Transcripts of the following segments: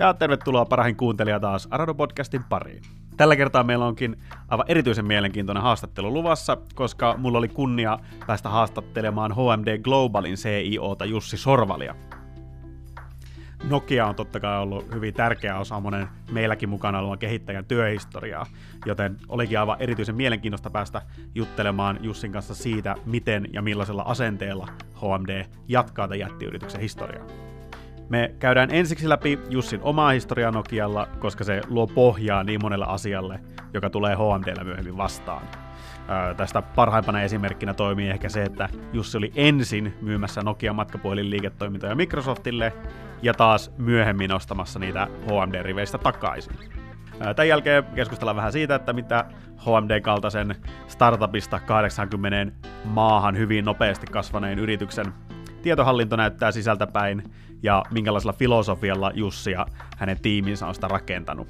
Ja tervetuloa parahin kuuntelija taas Arado-podcastin pariin. Tällä kertaa meillä onkin aivan erityisen mielenkiintoinen haastattelu luvassa, koska mulla oli kunnia päästä haastattelemaan HMD Globalin CIOta Jussi Sorvalia. Nokia on totta kai ollut hyvin tärkeä osa monen meilläkin mukana olevan kehittäjän työhistoriaa, joten olikin aivan erityisen mielenkiintoista päästä juttelemaan Jussin kanssa siitä, miten ja millaisella asenteella HMD jatkaa tämän jättiyrityksen historiaa. Me käydään ensiksi läpi Jussin omaa historiaa Nokialla, koska se luo pohjaa niin monelle asialle, joka tulee HMDllä myöhemmin vastaan. Öö, tästä parhaimpana esimerkkinä toimii ehkä se, että Jussi oli ensin myymässä Nokia matkapuhelin liiketoimintoja Microsoftille ja taas myöhemmin ostamassa niitä HMD-riveistä takaisin. Tämän jälkeen keskustellaan vähän siitä, että mitä HMD-kaltaisen startupista 80 maahan hyvin nopeasti kasvaneen yrityksen tietohallinto näyttää sisältäpäin ja minkälaisella filosofialla Jussi ja hänen tiiminsä on sitä rakentanut.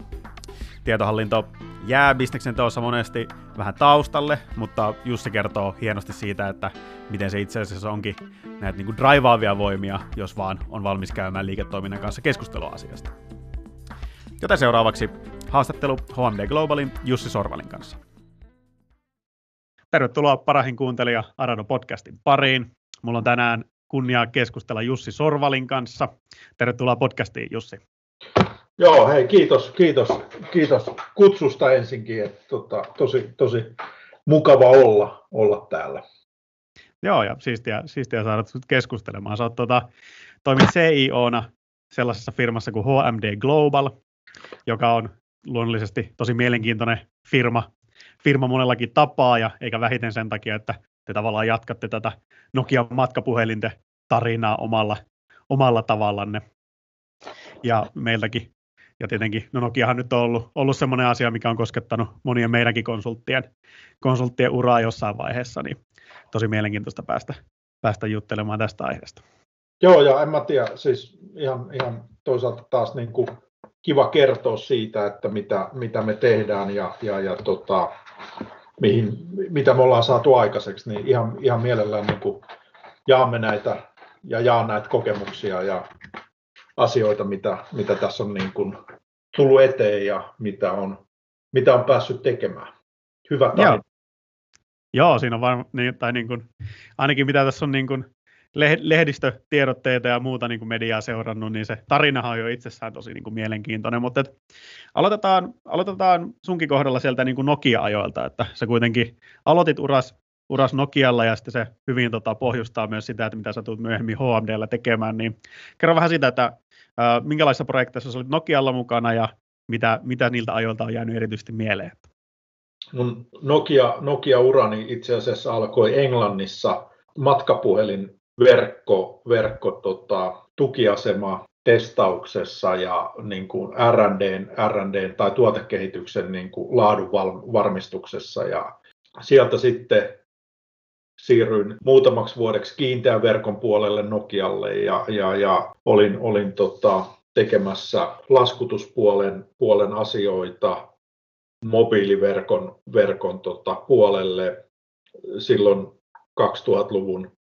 Tietohallinto jää bisneksen teossa monesti vähän taustalle, mutta Jussi kertoo hienosti siitä, että miten se itse asiassa onkin näitä niin kuin drivaavia voimia, jos vaan on valmis käymään liiketoiminnan kanssa keskustelua asiasta. Joten seuraavaksi haastattelu HMD Globalin Jussi Sorvalin kanssa. Tervetuloa parahin kuuntelija Arano podcastin pariin. Mulla on tänään kunnia keskustella Jussi Sorvalin kanssa. Tervetuloa podcastiin, Jussi. Joo, hei, kiitos, kiitos, kiitos kutsusta ensinkin. Että, tota, tosi, tosi mukava olla, olla täällä. Joo, ja siistiä, siistiä saada keskustelemaan. Sä oot, tota, toimit CIOna sellaisessa firmassa kuin HMD Global, joka on luonnollisesti tosi mielenkiintoinen firma, firma monellakin tapaa, ja eikä vähiten sen takia, että te tavallaan jatkatte tätä Nokia matkapuhelinten tarinaa omalla, omalla tavallanne. Ja meiltäkin, ja tietenkin, no Nokiahan nyt on ollut, ollut semmoinen asia, mikä on koskettanut monien meidänkin konsulttien, konsulttien uraa jossain vaiheessa, niin tosi mielenkiintoista päästä, päästä juttelemaan tästä aiheesta. Joo, ja en mä tiedä, siis ihan, ihan toisaalta taas niin kuin kiva kertoa siitä, että mitä, mitä me tehdään ja, ja, ja tota, mihin, mitä me ollaan saatu aikaiseksi, niin ihan, ihan mielellään niin kuin jaamme näitä ja jaan näitä kokemuksia ja asioita, mitä, mitä tässä on niin kuin tullut eteen ja mitä on, mitä on päässyt tekemään. Hyvä tarina. Joo. Siinä on varmaan, niin, tai niin kuin, ainakin mitä tässä on niin kuin lehdistötiedotteita ja muuta niin kuin mediaa seurannut, niin se tarinahan on jo itsessään tosi niin kuin mielenkiintoinen, mutta et, aloitetaan, aloitetaan sunkin kohdalla sieltä niin kuin Nokia-ajoilta, että sä kuitenkin aloitit uras, uras Nokialla ja sitten se hyvin tota, pohjustaa myös sitä, että mitä sä tulet myöhemmin HMDllä tekemään, niin kerro vähän sitä, että ää, minkälaisissa projekteissa sä olit Nokialla mukana ja mitä, mitä niiltä ajoilta on jäänyt erityisesti mieleen? Nokia, Nokia-urani itse asiassa alkoi Englannissa matkapuhelin verkko, verkko tota, tukiasema testauksessa ja niin kuin R&D, R&D tai tuotekehityksen niin kuin laadun varmistuksessa. Ja sieltä sitten siirryin muutamaksi vuodeksi kiinteän verkon puolelle Nokialle ja, ja, ja olin, olin tota, tekemässä laskutuspuolen puolen asioita mobiiliverkon verkon, tota, puolelle silloin 2000-luvun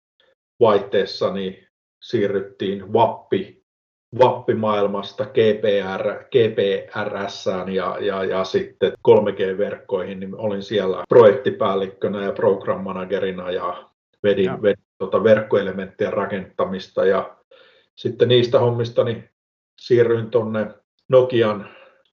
vaihteessa niin siirryttiin Vappi, Vappimaailmasta GPR, GPRS ja, ja, ja sitten 3G-verkkoihin, niin olin siellä projektipäällikkönä ja program managerina ja vedin, ja. vedin tuota verkkoelementtien rakentamista ja sitten niistä hommista niin siirryin tuonne Nokian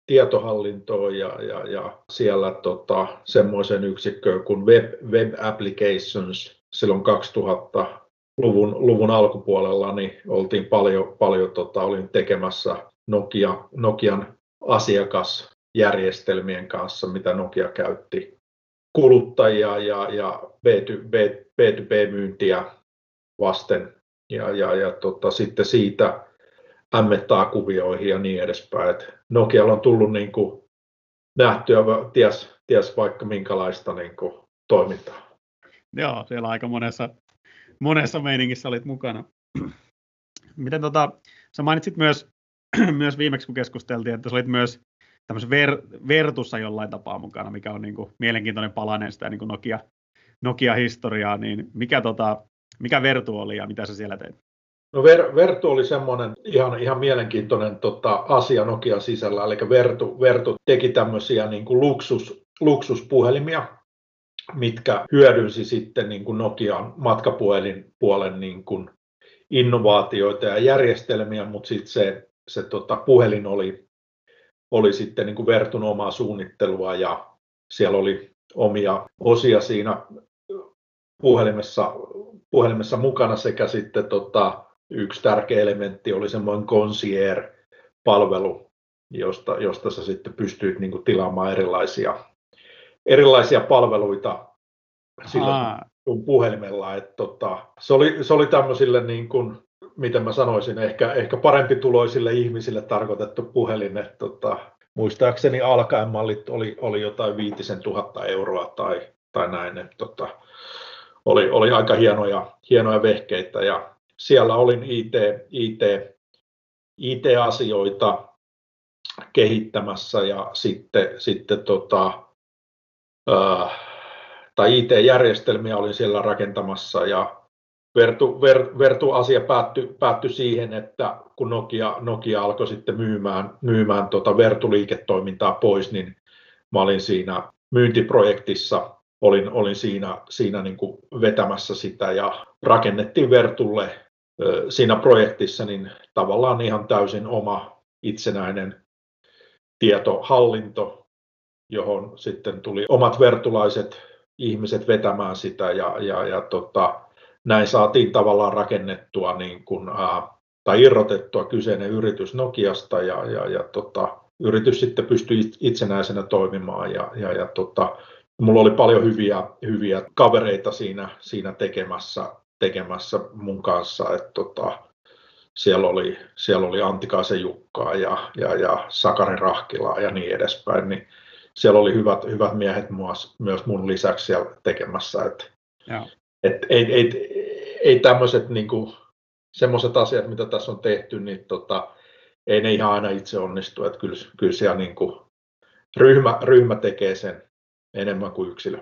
tietohallintoon ja, ja, ja siellä tota, semmoisen yksikköön kuin Web, Web Applications silloin 2000 luvun, luvun alkupuolella niin oltiin paljon, paljon tota, olin tekemässä Nokia, Nokian asiakasjärjestelmien kanssa, mitä Nokia käytti kuluttajia ja, ja B2, B, B2B-myyntiä vasten ja, ja, ja tota, sitten siitä M-kuvioihin ja niin edespäin. Et Nokialla on tullut niin kuin, nähtyä ties, ties vaikka minkälaista niin kuin, toimintaa. Joo, siellä aika monessa monessa meiningissä olit mukana. Miten tota, sä mainitsit myös, myös viimeksi, kun keskusteltiin, että sä olit myös tämmöisessä ver, Vertussa jollain tapaa mukana, mikä on niin kuin mielenkiintoinen palanen sitä niin kuin Nokia, Nokia-historiaa, niin mikä, tota, mikä Vertu oli ja mitä sä siellä teit? No Ver, Vertu oli semmoinen ihan, ihan mielenkiintoinen tota, asia Nokian sisällä, eli Vertu, Vertu teki tämmöisiä niin kuin luksus, luksuspuhelimia, mitkä hyödynsi sitten niin kuin Nokian matkapuhelin puolen niin kuin innovaatioita ja järjestelmiä, mutta sitten se, se tota, puhelin oli, oli sitten niin kuin Vertun omaa suunnittelua ja siellä oli omia osia siinä puhelimessa, puhelimessa mukana sekä sitten tota, yksi tärkeä elementti oli semmoinen concierge-palvelu, josta, josta sä sitten pystyit niin kuin, tilaamaan erilaisia, erilaisia palveluita sillä sun puhelimella. Et, tota, se, oli, se oli tämmöisille, niin kuin, miten mä sanoisin, ehkä, ehkä parempi tuloisille ihmisille tarkoitettu puhelin. Et, tota, muistaakseni alkaen mallit oli, oli jotain viitisen tuhatta euroa tai, tai näin. Et, tota, oli, oli aika hienoja, hienoja vehkeitä ja siellä olin IT, IT, IT-asioita kehittämässä ja sitten, sitten tota, tai IT-järjestelmiä olin siellä rakentamassa ja Vertu, ver, Vertu-asia päättyi, päättyi siihen, että kun Nokia, Nokia alkoi sitten myymään, myymään tota Vertu-liiketoimintaa pois, niin mä olin siinä myyntiprojektissa, olin, olin siinä, siinä niin kuin vetämässä sitä ja rakennettiin Vertulle siinä projektissa niin tavallaan ihan täysin oma itsenäinen tietohallinto, johon sitten tuli omat vertulaiset ihmiset vetämään sitä ja, ja, ja tota, näin saatiin tavallaan rakennettua niin kuin, ää, tai irrotettua kyseinen yritys Nokiasta ja, ja, ja tota, yritys sitten pystyi itsenäisenä toimimaan ja, ja, ja tota, mulla oli paljon hyviä, hyviä kavereita siinä, siinä tekemässä, tekemässä mun kanssa, että tota, siellä oli, siellä oli Antikaisen Jukkaa ja, ja, ja Sakari Rahkilaa ja niin edespäin, niin siellä oli hyvät, hyvät miehet myös, myös mun lisäksi siellä tekemässä. Et, et, ei, ei, ei tämmöiset niinku, semmoiset asiat, mitä tässä on tehty, niin tota, ei ne ihan aina itse onnistu. Että kyllä, kyllä siellä niinku, ryhmä, ryhmä tekee sen enemmän kuin yksilö.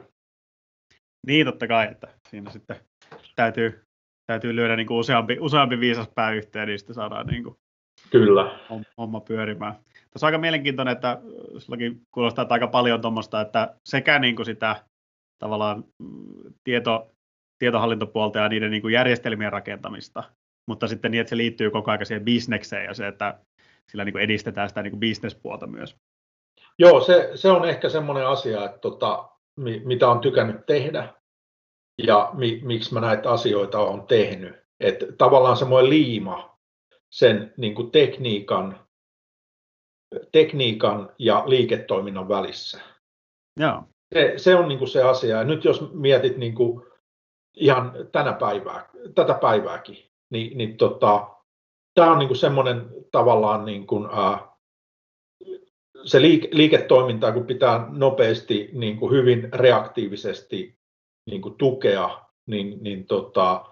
Niin, totta kai, että siinä sitten täytyy, täytyy lyödä niin kuin useampi, useampi viisas pää yhteen, niin sitten saadaan niin kuin Kyllä. homma pyörimään. Tässä on aika mielenkiintoinen, että sullakin kuulostaa että aika paljon tuommoista, että sekä niin kuin sitä tavallaan mm, tieto, tietohallintopuolta ja niiden niin kuin järjestelmien rakentamista, mutta sitten niin, että se liittyy koko ajan siihen bisnekseen ja se, että sillä niin kuin edistetään sitä niin kuin bisnespuolta myös. Joo, se, se on ehkä semmoinen asia, että tota, mitä on tykännyt tehdä ja mi, miksi mä näitä asioita olen tehnyt. Että tavallaan semmoinen liima sen niin kuin tekniikan, tekniikan ja liiketoiminnan välissä. Joo. Se, se on niin kuin se asia. Ja nyt jos mietit niin kuin ihan tänä päivää, tätä päivääkin, niin, niin tota, tämä on niin kuin semmoinen tavallaan niin kuin, äh, se liike, liiketoiminta, kun pitää nopeasti, niin kuin hyvin reaktiivisesti niin kuin tukea, niin, niin tota,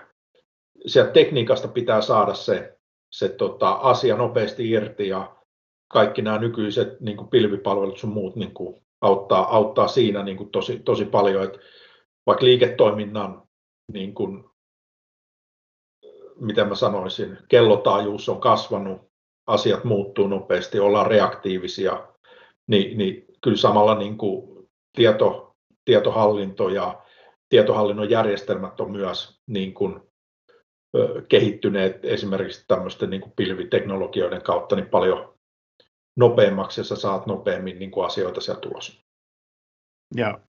sieltä tekniikasta pitää saada se, se tota, asia nopeasti irti ja kaikki nämä nykyiset niin kuin pilvipalvelut sun muut niin kuin auttaa, auttaa siinä niin kuin tosi, tosi paljon, että vaikka liiketoiminnan niin kuin, miten mä sanoisin, kellotaajuus on kasvanut, asiat muuttuu nopeasti, ollaan reaktiivisia, niin, niin kyllä samalla niin kuin tieto, tietohallinto ja tietohallinnon järjestelmät on myös niin kuin, kehittyneet esimerkiksi tämmöisten niin kuin pilviteknologioiden kautta niin paljon nopeammaksi ja sä saat nopeammin niin kuin asioita sieltä tulos. Joo.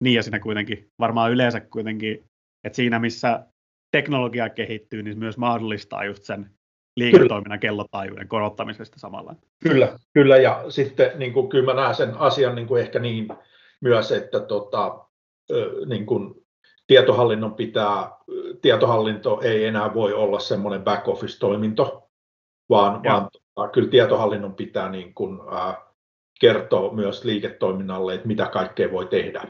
Niin ja siinä kuitenkin varmaan yleensä kuitenkin, että siinä missä teknologia kehittyy, niin myös mahdollistaa just sen liiketoiminnan kellotaajuuden korottamisesta samalla. Kyllä, kyllä ja sitten niin kuin, kyllä mä näen sen asian niin kuin ehkä niin myös, että tota, niin kuin, tietohallinnon pitää, tietohallinto ei enää voi olla semmoinen back office toiminto, vaan, vaan kyllä tietohallinnon pitää niin kuin, ää, kertoa myös liiketoiminnalle, että mitä kaikkea voi tehdä.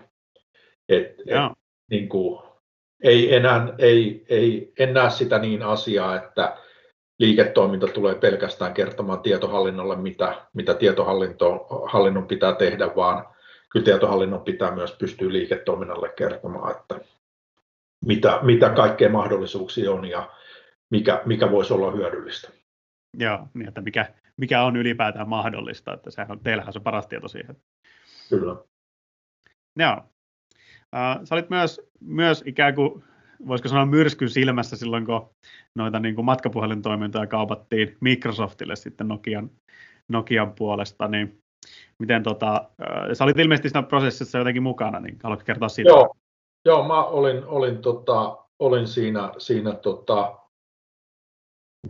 Et, et, niin kuin, ei enää, ei, ei, en näe sitä niin asiaa, että liiketoiminta tulee pelkästään kertomaan tietohallinnolle, mitä, mitä tietohallinnon pitää tehdä, vaan kyllä tietohallinnon pitää myös pystyä liiketoiminnalle kertomaan, että mitä, mitä kaikkea mahdollisuuksia on ja mikä, mikä voisi olla hyödyllistä. Joo, niin että mikä, mikä on ylipäätään mahdollista, että sehän on, teillähän on se paras tieto siihen. Kyllä. Joo. Uh, sä olit myös, myös ikään kuin, voisiko sanoa myrskyn silmässä silloin, kun noita niin kuin matkapuhelintoimintoja kaupattiin Microsoftille sitten Nokian, Nokian puolesta, niin miten tota, uh, sä olit ilmeisesti siinä prosessissa jotenkin mukana, niin haluatko kertoa siitä? Joo, Joo mä olin, olin, tota, olin siinä, siinä tota,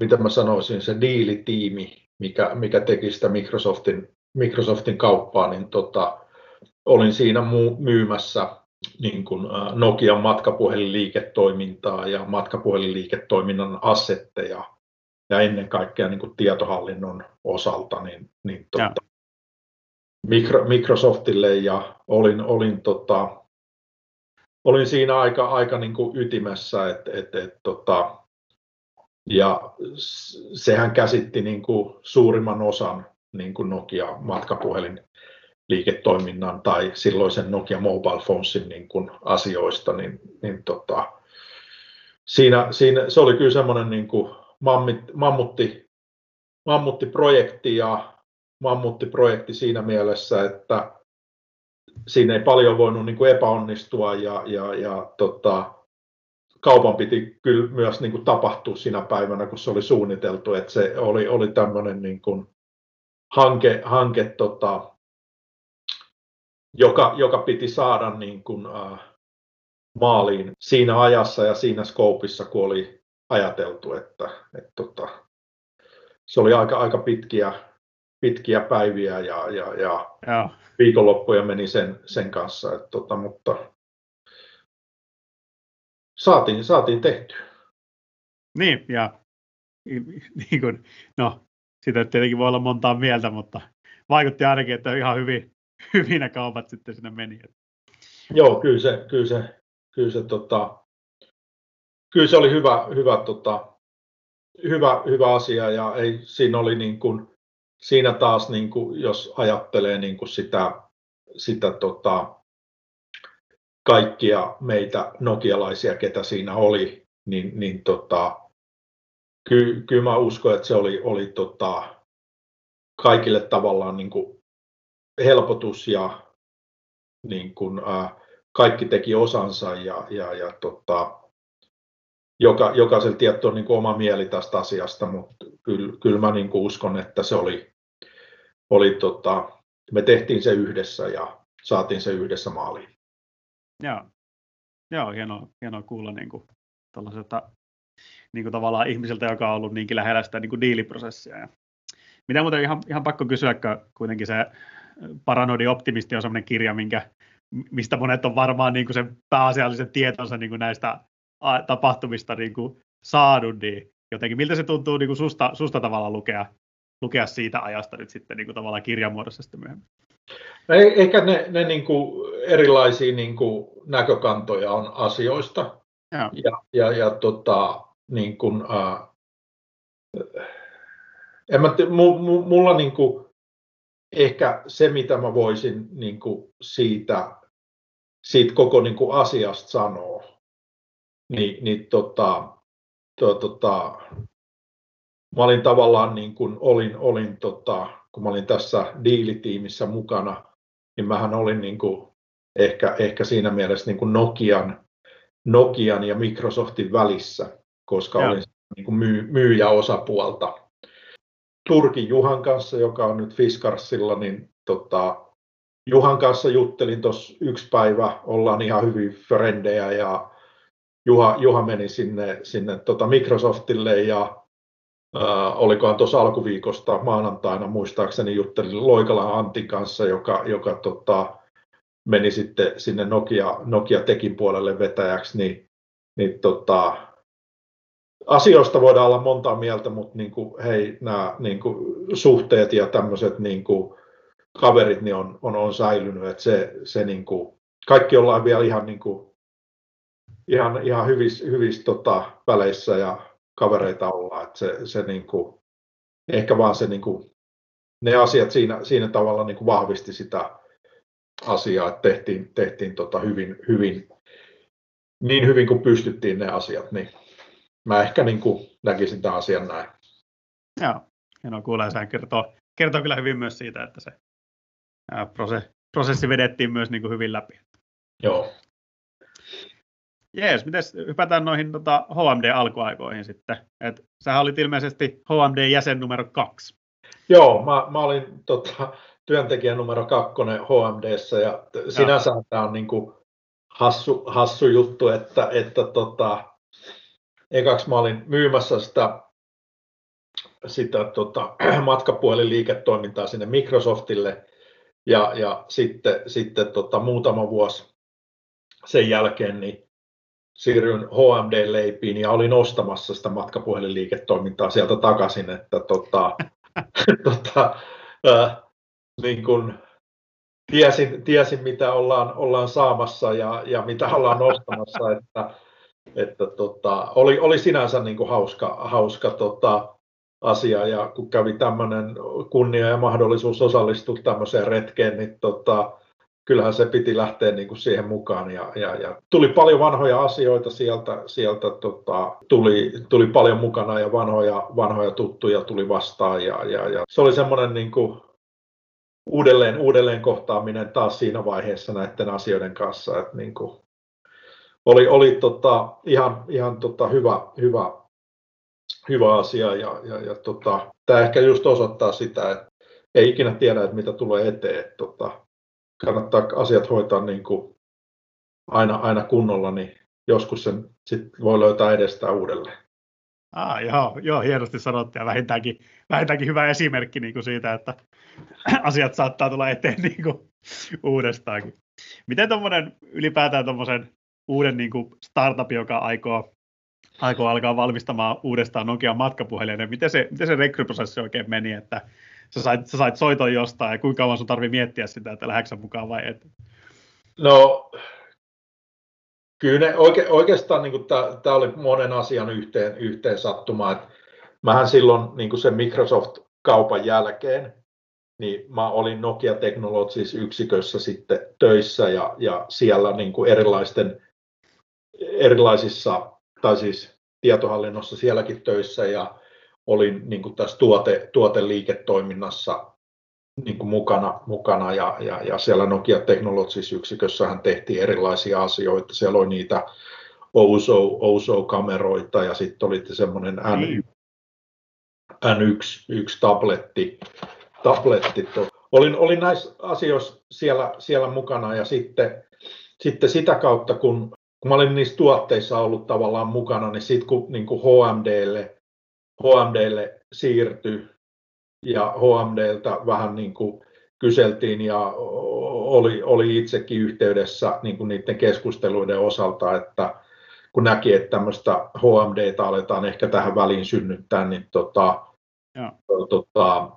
mitä mä sanoisin, se diilitiimi, mikä, mikä teki sitä Microsoftin, Microsoftin kauppaa, niin tota, olin siinä myymässä niin kuin Nokian matkapuhelinliiketoimintaa ja matkapuhelinliiketoiminnan assetteja ja ennen kaikkea niin kuin tietohallinnon osalta niin, niin tota, Microsoftille ja olin, olin, tota, olin siinä aika, aika niin kuin ytimessä, että et, et, tota, ja sehän käsitti niin kuin suurimman osan niin kuin Nokia matkapuhelin liiketoiminnan tai silloisen Nokia Mobile Phonesin niin kuin asioista, niin, niin tota, siinä, siinä, se oli kyllä semmoinen niin kuin mammit, mammutti, mammuttiprojekti ja mammuttiprojekti siinä mielessä, että siinä ei paljon voinut niin kuin epäonnistua ja, ja, ja tota, kaupan piti kyllä myös niin kuin tapahtua siinä päivänä, kun se oli suunniteltu, että se oli, oli tämmöinen niin kuin hanke, hanke tota, joka, joka piti saada niin kuin, äh, maaliin siinä ajassa ja siinä skoopissa, kun oli ajateltu, että, että tota, se oli aika, aika pitkiä, pitkiä päiviä ja, ja, ja, ja. viikonloppuja meni sen, sen kanssa, että, tota, mutta saatiin, saatiin tehtyä. Niin, ja niin kuin, no, sitä tietenkin voi olla montaa mieltä, mutta vaikutti ainakin, että ihan hyvin, hyvin ne kaupat sitten sinne meni. Joo, kyllä se, kyllä se, kyllä se, tota, kyllä se oli hyvä, hyvä, tota, hyvä, hyvä asia ja ei, siinä oli niin kuin, siinä taas, niin kuin, jos ajattelee niin kuin sitä, sitä tota, kaikkia meitä nokialaisia, ketä siinä oli, niin, niin tota, kyllä, kyllä mä uskon, että se oli, oli tota, kaikille tavallaan niin kuin helpotus ja niin kuin, ää, kaikki teki osansa ja, ja, ja tota, joka, jokaisella tietty on niin kuin oma mieli tästä asiasta, mutta kyllä, kyllä mä niin kuin uskon, että se oli, oli tota, me tehtiin se yhdessä ja saatiin se yhdessä maaliin. Joo, Joo hienoa, hienoa kuulla niin kuin, niin kuin tavallaan ihmiseltä, joka on ollut niinkin lähellä sitä niin kuin diiliprosessia. Ja mitä muuten ihan, ihan pakko kysyä, kuitenkin se Paranoidi optimisti on sellainen kirja, minkä, mistä monet on varmaan niin kuin sen pääasiallisen tietonsa niin kuin näistä tapahtumista niin kuin saanut, niin jotenkin miltä se tuntuu niin kuin susta, susta tavallaan lukea, lukea siitä ajasta nyt sitten niin kuin tavallaan kirjamuodossa sitten myöhemmin? No ehkä ne, ne niin kuin erilaisia niin kuin näkökantoja on asioista. Ja, ja, ja, ja tota, niin kuin, äh, en mä, mulla niin kuin, ehkä se, mitä mä voisin niin kuin siitä, siitä koko niin kuin asiasta sanoa, niin, niin tota, to, tota, mä olin tavallaan niin kuin, olin, olin tota, kun mä olin tässä diilitiimissä mukana, niin mähän olin niin kuin, ehkä, ehkä siinä mielessä niin kuin Nokian, Nokian ja Microsoftin välissä, koska ja. olin niin kuin myy, myyjäosapuolta Turkin Juhan kanssa, joka on nyt Fiskarsilla, niin tota, Juhan kanssa juttelin tuossa yksi päivä, ollaan ihan hyvin frendejä ja Juha, Juha meni sinne, sinne tota Microsoftille ja äh, olikohan tuossa alkuviikosta maanantaina muistaakseni juttelin Loikala Antin kanssa, joka, joka tota, meni sitten sinne Nokia, Nokia Tekin puolelle vetäjäksi, niin, niin tota, asioista voidaan olla monta mieltä, mutta niin kuin, hei, nämä niin kuin, suhteet ja tämmöiset niin kaverit niin on, on, on säilynyt, että se, se niin kuin, kaikki ollaan vielä ihan, niin kuin, ihan, ihan hyvissä, hyvissä tota, väleissä ja kavereita ollaan, että se, se niin kuin, ehkä vaan se niin kuin, ne asiat siinä, siinä tavalla niin kuin vahvisti sitä asiaa, että tehtiin, tehtiin tota hyvin, hyvin, niin hyvin kuin pystyttiin ne asiat, niin mä ehkä niin kuin näkisin tämän asian näin. Joo, hienoa kuulee. Sehän kertoo, kertoo kyllä hyvin myös siitä, että se prosessi, prosessi vedettiin myös niin kuin hyvin läpi. Joo. Jees, miten hypätään noihin tota, HMD-alkuaikoihin sitten? Et sähän olit ilmeisesti HMD-jäsen numero kaksi. Joo, mä, mä olin tota, työntekijä numero kakkonen HMDssä ja sinänsä Joo. tämä on niin kuin hassu, hassu juttu, että, että tota, ekaksi mä olin myymässä sitä, sitä tota, matkapuhelinliiketoimintaa sinne Microsoftille ja, ja sitten, sitten tota, muutama vuosi sen jälkeen niin siirryin HMD-leipiin ja olin ostamassa sitä matkapuhelinliiketoimintaa sieltä takaisin, että tota, tota, äh, niin kun tiesin, tiesin, mitä ollaan, ollaan saamassa ja, ja mitä ollaan ostamassa, että, että tota, oli, oli sinänsä niin kuin hauska, hauska tota, asia. Ja kun kävi tämmöinen kunnia ja mahdollisuus osallistua tämmöiseen retkeen, niin tota, kyllähän se piti lähteä niin kuin siihen mukaan ja, ja, ja, tuli paljon vanhoja asioita sieltä, sieltä tota, tuli, tuli, paljon mukana ja vanhoja, vanhoja tuttuja tuli vastaan ja, ja, ja se oli semmoinen niin kuin uudelleen, uudelleen kohtaaminen taas siinä vaiheessa näiden asioiden kanssa, että niin kuin oli, oli tota, ihan, ihan tota hyvä, hyvä, hyvä asia ja, ja, ja tota, tämä ehkä just osoittaa sitä, että ei ikinä tiedä, että mitä tulee eteen. Että, tota, kannattaa asiat hoitaa niin kuin aina, aina kunnolla, niin joskus sen sit voi löytää edestään uudelleen. Ah, joo, joo, hienosti sanottu ja vähintäänkin, vähintäänkin hyvä esimerkki niin kuin siitä, että asiat saattaa tulla eteen niin kuin uudestaankin. Miten tuommoinen ylipäätään tuommoisen uuden niin kuin startup, joka aikoo, aikoo alkaa valmistamaan uudestaan Nokia matkapuhelin, niin miten se, miten se rekryprosessi oikein meni, että sä sait, sä sait soiton jostain ja kuinka kauan sun tarvii miettiä sitä, että lähdetkö mukaan vai et? No, kyllä ne oike, oikeastaan niin tämä oli monen asian yhteen, yhteen sattuma. Et mähän silloin niin sen Microsoft-kaupan jälkeen, niin mä olin Nokia Technologies yksikössä sitten töissä ja, ja siellä niin kuin erilaisten, erilaisissa, tai siis tietohallinnossa sielläkin töissä ja olin niin kuin tässä tuote, tuoteliiketoiminnassa niin kuin mukana, mukana ja, ja, ja, siellä Nokia Technologies yksikössähän tehtiin erilaisia asioita. Siellä oli niitä OSO, OSO-kameroita ja sitten oli semmoinen N, N1 yksi tabletti. tabletti. Olin, olin näissä asioissa siellä, siellä mukana ja sitten, sitten sitä kautta, kun, kun mä olin niissä tuotteissa ollut tavallaan mukana, niin sitten kun niin kuin HMDlle HMDlle siirtyi ja HMDltä vähän niin kuin kyseltiin ja oli, oli itsekin yhteydessä niin kuin niiden keskusteluiden osalta, että kun näki, että tämmöistä HMDtä aletaan ehkä tähän väliin synnyttää, niin tota, tota,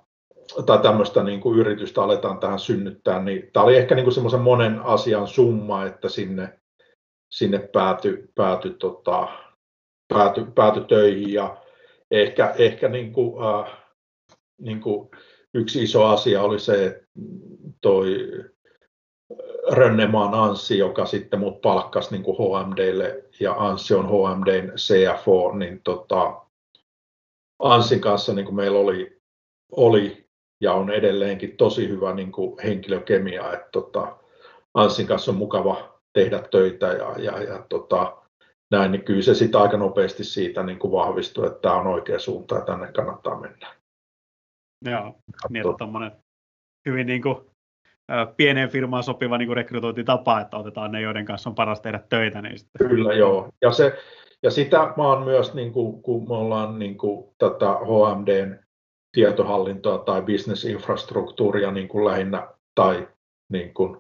tai tämmöistä niin kuin yritystä aletaan tähän synnyttää, niin tämä oli ehkä niin kuin semmoisen monen asian summa, että sinne, sinne päätyi pääty, tota, pääty, pääty töihin ja ehkä, ehkä niin kuin, äh, niin kuin yksi iso asia oli se, toi Rönnemaan Anssi, joka sitten mut palkkasi niin kuin HMDlle, ja Anssi on HMDn CFO, niin tota, Anssin kanssa niin kuin meillä oli, oli ja on edelleenkin tosi hyvä niin kuin henkilökemia, että tota, Anssin kanssa on mukava tehdä töitä ja, ja, ja tota, näin, niin kyllä se sitten aika nopeasti siitä niin kuin vahvistui, että tämä on oikea suunta ja tänne kannattaa mennä. Joo, niin että tuommoinen hyvin niin kuin, pieneen firmaan sopiva niin kuin rekrytointitapa, että otetaan ne, joiden kanssa on paras tehdä töitä. Niin sitten... Kyllä, joo. Ja, se, ja sitä mä oon myös, niin kuin, kun me ollaan niin kuin, tätä HMDn tietohallintoa tai bisnesinfrastruktuuria niin kuin lähinnä, tai niin kuin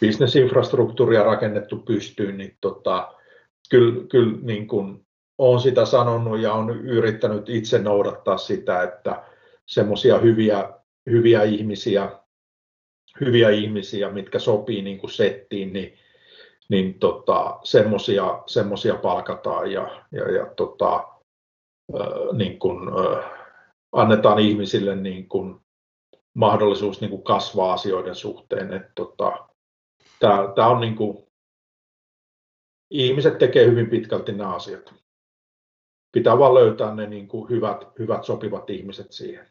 bisnesinfrastruktuuria rakennettu pystyyn, niin tota, kyllä, kyllä niin kuin olen sitä sanonut ja on yrittänyt itse noudattaa sitä, että semmoisia hyviä, hyviä ihmisiä, hyviä ihmisiä, mitkä sopii niin kuin settiin, niin, niin tota, semmoisia, semmoisia palkataan ja, ja, ja tota, äh, niin kuin, äh, annetaan ihmisille niin kuin mahdollisuus niin kuin kasvaa asioiden suhteen. Että tota, tämä on niin kuin ihmiset tekee hyvin pitkälti nämä asiat. pitää vaan löytää ne niin kuin hyvät, hyvät sopivat ihmiset siihen.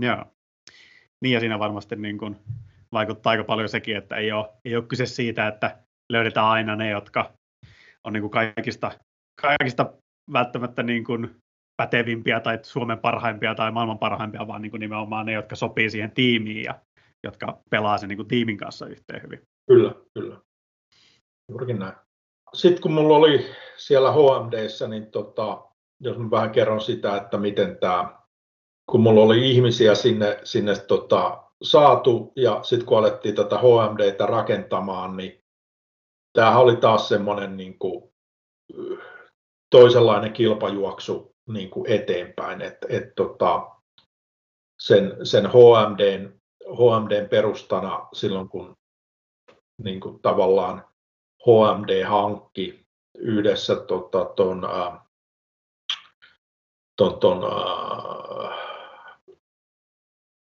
Joo. Niin ja siinä varmasti niin kuin vaikuttaa aika paljon sekin, että ei ole, ei ole kyse siitä, että löydetään aina ne, jotka on niin kuin kaikista, kaikista välttämättä niin kuin pätevimpiä tai Suomen parhaimpia tai maailman parhaimpia, vaan niin kuin nimenomaan ne, jotka sopii siihen tiimiin ja jotka pelaa sen niin kuin tiimin kanssa yhteen hyvin. Kyllä, kyllä. Juurikin näin. Sitten kun mulla oli siellä HMDssä, niin tota, jos mä vähän kerron sitä, että miten tämä, kun mulla oli ihmisiä sinne, sinne tota, saatu ja sitten kun alettiin tätä HMDtä rakentamaan, niin tämähän oli taas semmoinen niin kuin, toisenlainen kilpajuoksu niin kuin eteenpäin, että et, tota, sen, sen HMDn, HMDn perustana silloin, kun niin kuin tavallaan HMD hankki yhdessä tota, ton, äh, ton, ton äh,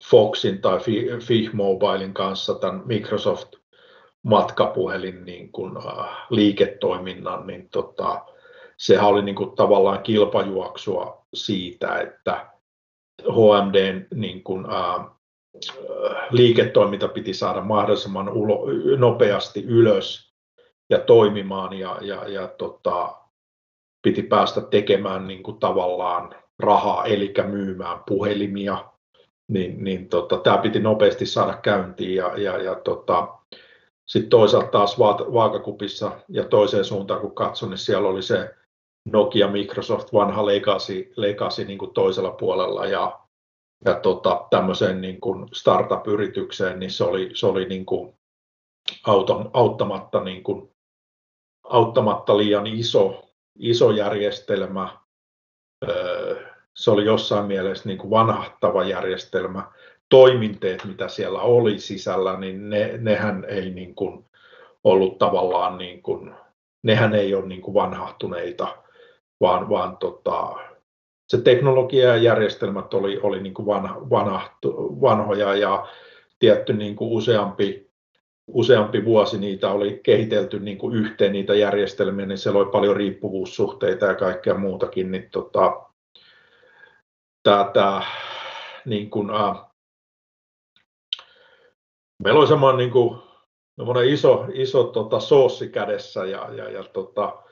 Foxin tai Fih Mobilein kanssa tämän Microsoft matkapuhelin niin kuin, äh, liiketoiminnan, niin tota, sehän oli niin kuin, tavallaan kilpajuoksua siitä, että HMDn niin kuin, äh, liiketoiminta piti saada mahdollisimman ulo, nopeasti ylös ja toimimaan ja, ja, ja tota, piti päästä tekemään niin kuin, tavallaan rahaa, eli myymään puhelimia, niin, niin tota, tämä piti nopeasti saada käyntiin ja, ja, ja tota, sitten toisaalta taas vaakakupissa ja toiseen suuntaan kun katson, niin siellä oli se Nokia, Microsoft, vanha legacy, legacy niin kuin toisella puolella ja, ja tota, tämmöiseen niin kuin startup-yritykseen, niin se oli, se oli niin kuin autom, auttamatta, niin kuin, auttamatta liian iso, iso järjestelmä. Öö, se oli jossain mielessä niin kuin vanhahtava järjestelmä. Toiminteet, mitä siellä oli sisällä, niin ne, nehän ei niin kuin ollut tavallaan, niin kuin, nehän ei ole niin kuin vanhahtuneita vaan, vaan tota, se teknologia ja järjestelmät oli, oli niin kuin vanha, vanhtu, vanhoja ja tietty niin kuin useampi, useampi vuosi niitä oli kehitelty niin kuin yhteen niitä järjestelmiä, niin siellä oli paljon riippuvuussuhteita ja kaikkea muutakin, niin tota, tämä niin kuin, äh, meillä oli semmoinen niin kuin, iso, iso tota, soossi kädessä ja, ja, ja tota,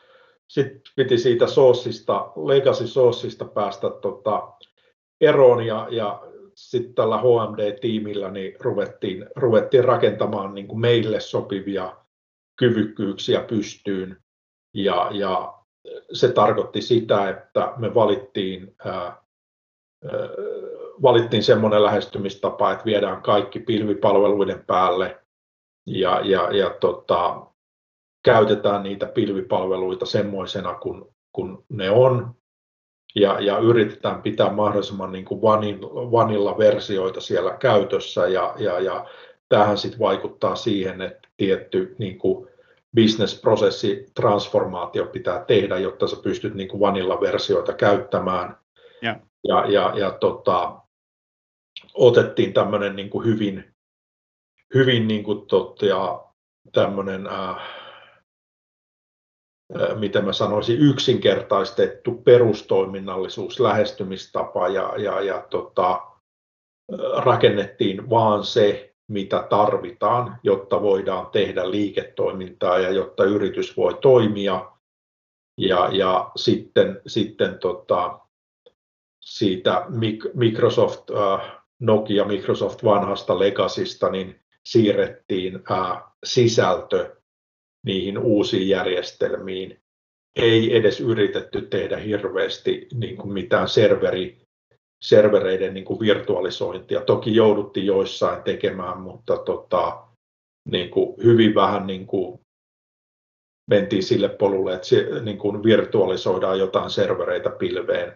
sitten piti siitä soossista, legacy-soossista päästä tota, eroon ja, ja sitten tällä HMD-tiimillä niin ruvettiin, ruvettiin rakentamaan niin kuin meille sopivia kyvykkyyksiä pystyyn. Ja, ja se tarkoitti sitä, että me valittiin, ää, ää, valittiin semmoinen lähestymistapa, että viedään kaikki pilvipalveluiden päälle ja, ja, ja tota, käytetään niitä pilvipalveluita semmoisena kuin, kuin ne on ja, ja yritetään pitää mahdollisimman niin kuin vanilla versioita siellä käytössä ja, ja, ja tähän sitten vaikuttaa siihen, että tietty niin kuin business-prosessi transformaatio pitää tehdä, jotta sä pystyt niin kuin vanilla versioita käyttämään. Ja, ja, ja, ja tota, otettiin tämmöinen niin kuin hyvin, hyvin niin kuin totta, tämmöinen äh, miten mä sanoisin, yksinkertaistettu perustoiminnallisuus, lähestymistapa ja, ja, ja tota, rakennettiin vaan se, mitä tarvitaan, jotta voidaan tehdä liiketoimintaa ja jotta yritys voi toimia. Ja, ja sitten, sitten tota, siitä Microsoft, Nokia Microsoft vanhasta legasista, niin siirrettiin sisältö niihin uusiin järjestelmiin. Ei edes yritetty tehdä hirveästi niin kuin mitään serveri, servereiden niin kuin virtualisointia. Toki jouduttiin joissain tekemään, mutta tota, niin kuin hyvin vähän niin kuin mentiin sille polulle, että se, niin kuin virtualisoidaan jotain servereitä pilveen,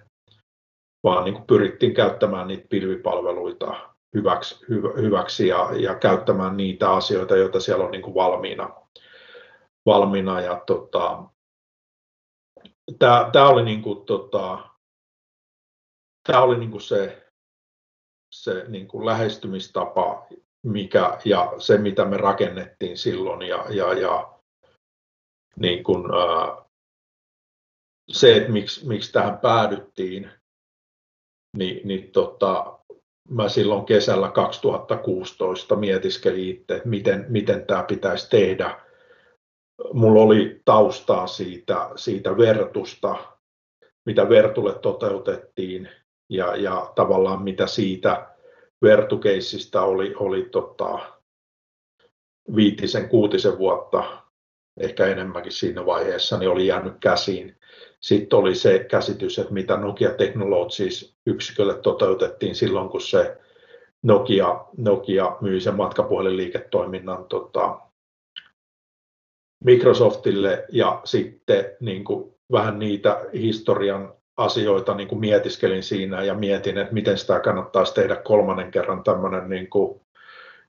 vaan niin kuin pyrittiin käyttämään niitä pilvipalveluita hyväksi, hyväksi ja, ja käyttämään niitä asioita, joita siellä on niin kuin valmiina valmiina. Ja tota, tämä oli, niinku, tota, tää oli niinku se, se niinku lähestymistapa mikä, ja se, mitä me rakennettiin silloin. Ja, ja, ja niin kun, ää, se, että miksi, miksi tähän päädyttiin, niin, niin tota, mä silloin kesällä 2016 mietiskelin itse, että miten, miten tämä pitäisi tehdä. Mulla oli taustaa siitä, siitä vertusta, mitä Vertulle toteutettiin ja, ja tavallaan mitä siitä vertukeissista oli, oli tota, viitisen, kuutisen vuotta, ehkä enemmänkin siinä vaiheessa, niin oli jäänyt käsiin. Sitten oli se käsitys, että mitä Nokia Technologies yksikölle toteutettiin silloin, kun se Nokia, Nokia myi sen matkapuhelinliiketoiminnan tota, Microsoftille ja sitten niin kuin, vähän niitä historian asioita niin kuin mietiskelin siinä ja mietin, että miten sitä kannattaisi tehdä kolmannen kerran tämmöinen niin kuin,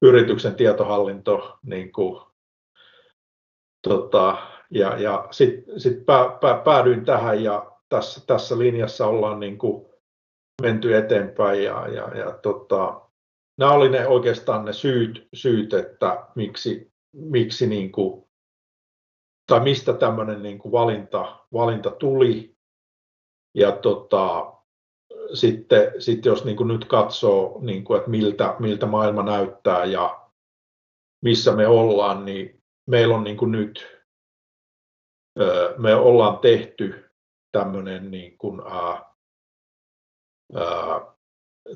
yrityksen tietohallinto niin kuin, tota, ja, ja sitten sit pää, pää, päädyin tähän ja tässä, tässä linjassa ollaan niin kuin menty eteenpäin ja, ja, ja tota, nämä oli ne oikeastaan ne syyt, syyt että miksi, miksi niin kuin, tai mistä tämmöinen niin kuin valinta, valinta tuli. Ja tota, sitten, sitten jos niin kuin nyt katsoo, niin kuin, että miltä, miltä maailma näyttää ja missä me ollaan, niin meillä on niin kuin nyt me ollaan tehty tämmöinen niin kuin, ää, ää,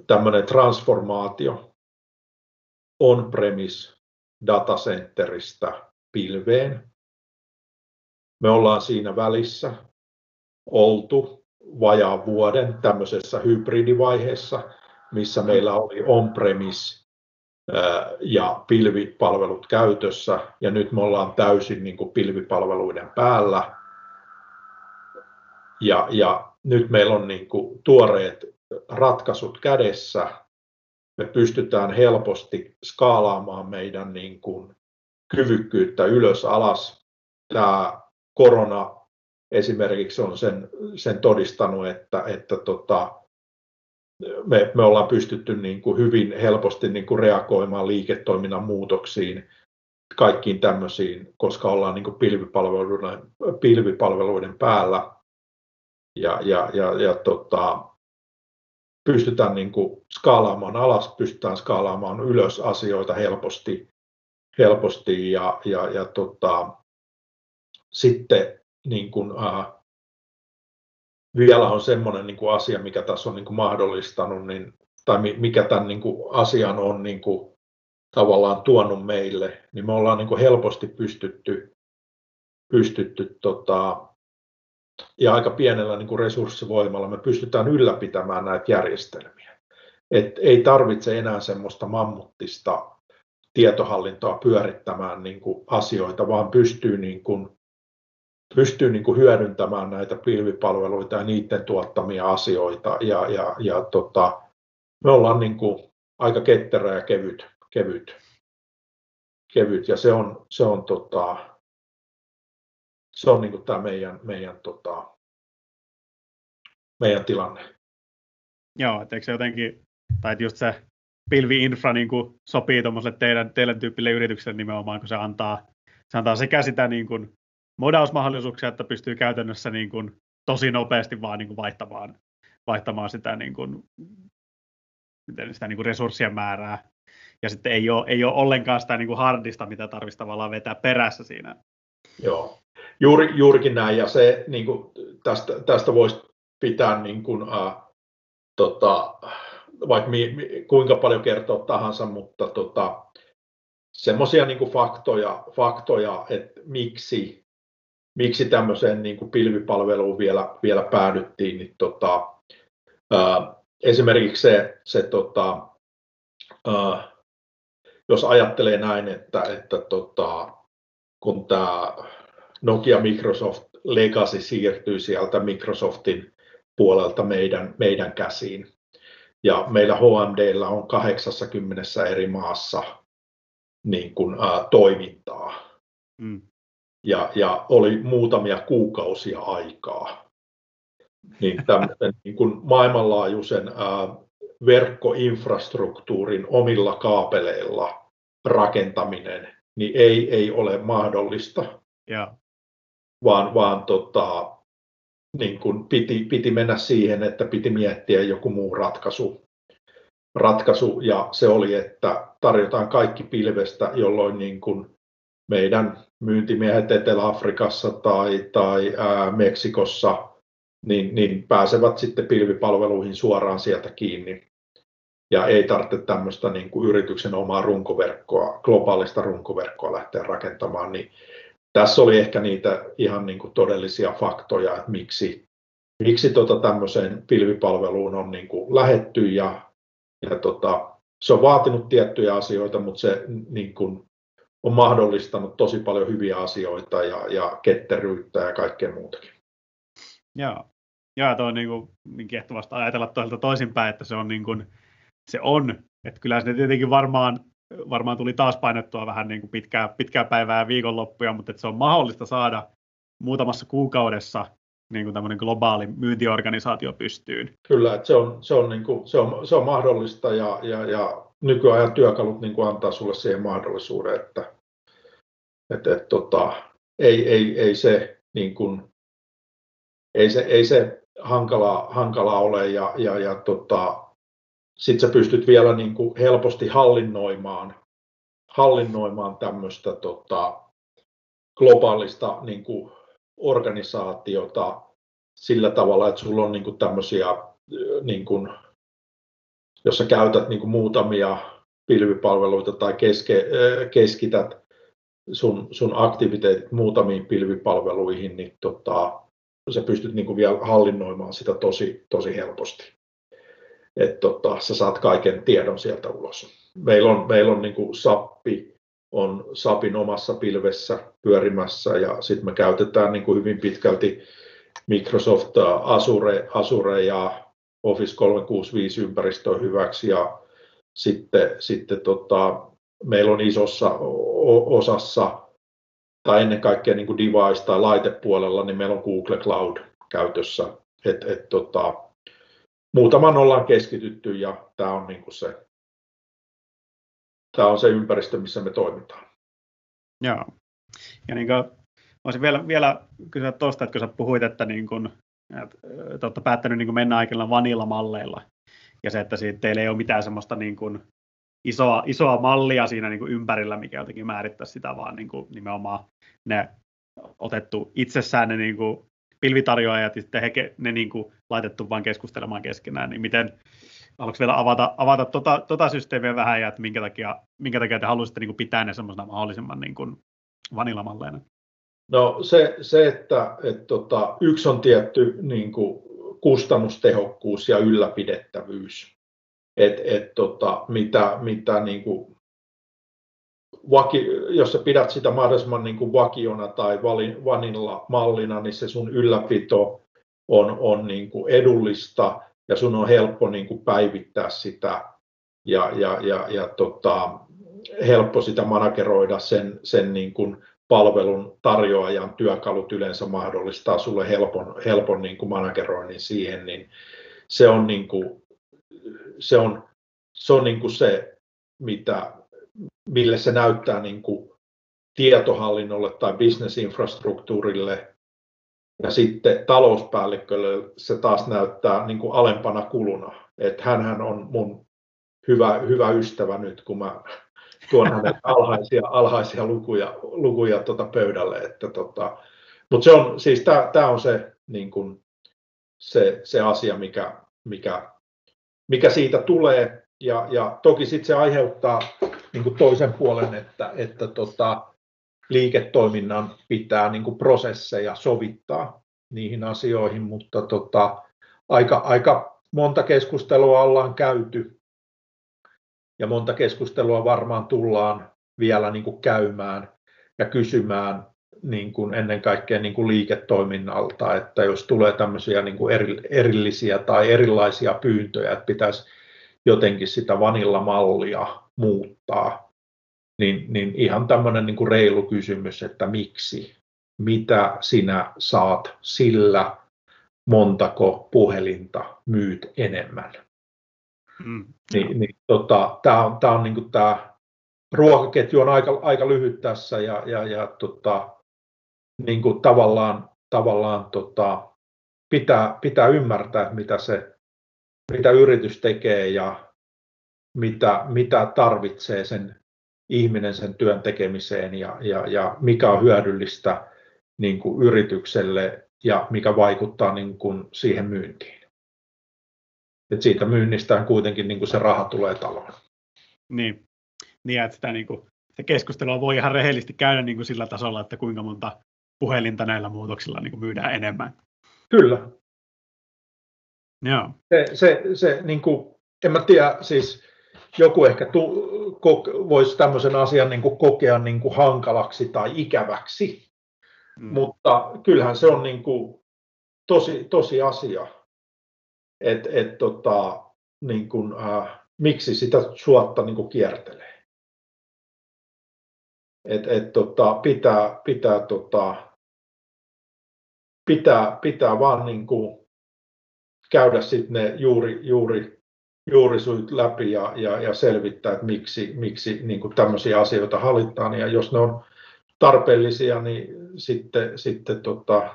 tämmöinen transformaatio on-premise datacenteristä pilveen. Me ollaan siinä välissä oltu vajaa vuoden tämmöisessä hybridivaiheessa, missä meillä oli on-premise ja pilvipalvelut käytössä ja nyt me ollaan täysin niin kuin pilvipalveluiden päällä. Ja, ja nyt meillä on niin kuin tuoreet ratkaisut kädessä. Me pystytään helposti skaalaamaan meidän niin kuin kyvykkyyttä ylös alas. Tämä korona esimerkiksi on sen, sen todistanut, että, että tota, me, me ollaan pystytty niin kuin hyvin helposti niin kuin reagoimaan liiketoiminnan muutoksiin, kaikkiin tämmöisiin, koska ollaan niin kuin pilvipalveluiden, pilvipalveluiden päällä. Ja, ja, ja, ja tota, pystytään niin kuin skaalaamaan alas, pystytään skaalaamaan ylös asioita helposti, helposti ja, ja, ja tota, sitten niin kuin, äh, vielä on semmoinen niin kuin asia, mikä tässä on niin kuin mahdollistanut, niin, tai mikä tämän niin kuin asian on niin kuin, tavallaan tuonut meille, niin me ollaan niin kuin helposti pystytty, pystytty tota, ja aika pienellä niin kuin resurssivoimalla me pystytään ylläpitämään näitä järjestelmiä. Et ei tarvitse enää semmoista mammuttista tietohallintoa pyörittämään niin kuin asioita, vaan pystyy niin kuin pystyy niin kuin hyödyntämään näitä pilvipalveluita ja niiden tuottamia asioita. Ja, ja, ja tota, me ollaan niin kuin aika ketterä ja kevyt, kevyt, kevyt ja se on, se on, tota, se on niin kuin tämä meidän, meidän, tota, meidän tilanne. Joo, että se jotenkin, tai että just se pilvi-infra niin kuin sopii tuommoiselle teidän, teidän tyyppille yritykselle nimenomaan, kun se antaa, se antaa sekä sitä niin kuin modausmahdollisuuksia, että pystyy käytännössä niin kuin tosi nopeasti vaan niin kuin vaihtamaan, vaihtamaan sitä, niin kuin, sitä niin kuin resurssien määrää. Ja sitten ei ole, ei ole ollenkaan sitä niin kuin hardista, mitä tarvitsisi tavallaan vetää perässä siinä. Joo, Juuri, juurikin näin. Ja se, niin kuin, tästä, tästä voisi pitää niin kuin, äh, tota, vaikka mi, mi, kuinka paljon kertoa tahansa, mutta tota, semmoisia niin faktoja, faktoja, että miksi miksi tämmöiseen niin kuin pilvipalveluun vielä, vielä päädyttiin, niin tota, ää, esimerkiksi se, se tota, ää, jos ajattelee näin, että, että tota, kun tämä Nokia Microsoft Legacy siirtyy sieltä Microsoftin puolelta meidän, meidän käsiin, ja meillä HMDllä on 80 eri maassa niin kuin, ää, toimintaa. Mm ja, ja oli muutamia kuukausia aikaa. Niin tämmöisen niin kuin maailmanlaajuisen ää, verkkoinfrastruktuurin omilla kaapeleilla rakentaminen niin ei, ei ole mahdollista, ja. vaan, vaan tota, niin kuin piti, piti mennä siihen, että piti miettiä joku muu ratkaisu, ratkaisu ja se oli, että tarjotaan kaikki pilvestä, jolloin niin kuin meidän myyntimiehet Etelä-Afrikassa tai, tai ää, Meksikossa niin, niin pääsevät sitten pilvipalveluihin suoraan sieltä kiinni. Ja ei tarvitse tämmöistä niin kuin yrityksen omaa runkoverkkoa, globaalista runkoverkkoa lähteä rakentamaan. Niin tässä oli ehkä niitä ihan niin kuin todellisia faktoja, että miksi, miksi tota tämmöiseen pilvipalveluun on niin kuin lähetty ja, ja tota, se on vaatinut tiettyjä asioita, mutta se niin kuin on mahdollistanut tosi paljon hyviä asioita ja, ja ketteryyttä ja kaikkea muutakin. Joo, Joo tuo on niin, kuin, niin kiehtovasta ajatella toiselta toisinpäin, että se on, niin kuin, se on. Että kyllä se tietenkin varmaan, varmaan tuli taas painettua vähän niin kuin pitkää, pitkää päivää ja viikonloppuja, mutta että se on mahdollista saada muutamassa kuukaudessa niin kuin tämmöinen globaali myyntiorganisaatio pystyyn. Kyllä, että se on, se on, niin kuin, se on, se on mahdollista ja, ja, ja nykyajan työkalut niin kuin antaa sulle siihen mahdollisuuden, että et, et, tota, ei, ei, ei, se, niin kuin, ei, se, ei se hankalaa, hankalaa ole ja, ja, ja tota, sitten sä pystyt vielä niin kuin helposti hallinnoimaan, hallinnoimaan tämmöistä tota, globaalista niin kuin organisaatiota sillä tavalla, että sulla on niin kuin tämmöisiä, niin kuin, jos sä käytät niin kuin muutamia pilvipalveluita tai keske, keskität sun, sun aktiviteetit muutamiin pilvipalveluihin, niin tota, sä pystyt niin kuin vielä hallinnoimaan sitä tosi, tosi helposti. Että tota, sä saat kaiken tiedon sieltä ulos. Meillä on, meillä on niin kuin SAPpi, on SAPin omassa pilvessä pyörimässä ja sitten me käytetään niin kuin hyvin pitkälti Microsoft Azure, Azure ja Office 365 ympäristöä hyväksi ja sitten, sitten tota, meillä on isossa osassa tai ennen kaikkea niin kuin device- tai laitepuolella, niin meillä on Google Cloud käytössä. Et, et, tota, muutaman ollaan keskitytty ja tämä on, niin kuin se, tämä on se ympäristö, missä me toimitaan. Joo. Ja niin kuin, voisin vielä, vielä kysyä tuosta, että kun sä puhuit, että, niin kuin, että, olette päättänyt niin kuin mennä vanilla-malleilla, ja se, että siitä teillä ei ole mitään semmoista niin kuin isoa, isoa mallia siinä niin kuin ympärillä, mikä jotenkin määrittäisi sitä, vaan niin kuin nimenomaan ne otettu itsessään ne niin kuin pilvitarjoajat ja sitten he, ne niin kuin laitettu vain keskustelemaan keskenään, niin miten, haluatko vielä avata, avata tota, tota systeemiä vähän ja että minkä takia, minkä takia te haluaisitte niin kuin pitää ne semmoisena mahdollisimman niin kuin vanilamalleina? No se, se että et, tota, yksi on tietty niin kuin kustannustehokkuus ja ylläpidettävyys että et, tota, mitä, mitä niin kuin vaki, jos sä pidät sitä mahdollisimman niin kuin vakiona tai vanilla mallina, niin se sun ylläpito on, on niin kuin edullista ja sun on helppo niin kuin päivittää sitä ja, ja, ja, ja tota, helppo sitä manageroida sen, sen niin kuin palvelun tarjoajan työkalut yleensä mahdollistaa sulle helpon, helpon niin kuin manageroinnin siihen, niin se on niin kuin se on, se, on niin kuin se mitä, mille se näyttää niin kuin tietohallinnolle tai bisnesinfrastruktuurille ja sitten talouspäällikölle se taas näyttää niin kuin alempana kuluna. Että hänhän on mun hyvä, hyvä ystävä nyt, kun mä tuon hänelle alhaisia, alhaisia lukuja, lukuja tuota pöydälle. Että tota, mutta se on, siis tämä on se, niin kuin, se, se asia, mikä, mikä mikä siitä tulee. Ja, ja toki sitten se aiheuttaa niin kuin toisen puolen, että, että tota, liiketoiminnan pitää niin kuin prosesseja sovittaa niihin asioihin, mutta tota, aika, aika monta keskustelua ollaan käyty ja monta keskustelua varmaan tullaan vielä niin kuin käymään ja kysymään niin kuin ennen kaikkea niin kuin liiketoiminnalta, että jos tulee tämmöisiä niin kuin erillisiä tai erilaisia pyyntöjä, että pitäisi jotenkin sitä vanillamallia muuttaa, niin, niin ihan tämmöinen niin kuin reilu kysymys, että miksi, mitä sinä saat sillä, montako puhelinta myyt enemmän. Mm. Niin, niin, tota, tämä on, tää on niin kuin tämä ruokaketju on aika, aika lyhyt tässä ja, ja, ja tota, niin kuin tavallaan, tavallaan tota, pitää, pitää ymmärtää, mitä, se, mitä yritys tekee ja mitä, mitä tarvitsee sen ihminen sen työn tekemiseen ja, ja, ja mikä on hyödyllistä niin kuin yritykselle ja mikä vaikuttaa niin kuin siihen myyntiin. Et siitä myynnistä kuitenkin niin kuin se raha tulee taloon. Niin, niin että sitä, niin kuin, se keskustelua voi ihan rehellisesti käydä niin kuin sillä tasolla, että kuinka monta puhelinta näillä muutoksilla niin kuin myydään enemmän. Kyllä. Joo. Se, se, se niin kuin, en mä tiedä, siis joku ehkä tu, ko, voisi tämmöisen asian niin kuin kokea niin kuin hankalaksi tai ikäväksi, mm. mutta kyllähän se on niin kuin tosi, tosi asia, että et, tota, niin kuin, äh, miksi sitä suotta niin kuin kiertelee. Et, et, tota, pitää, pitää, tota, pitää, pitää vaan niin kuin käydä sitten ne juuri, juuri, juurisyyt läpi ja, ja, ja selvittää, että miksi, miksi niin tämmöisiä asioita hallitaan. Ja jos ne on tarpeellisia, niin sitten, sitten tota,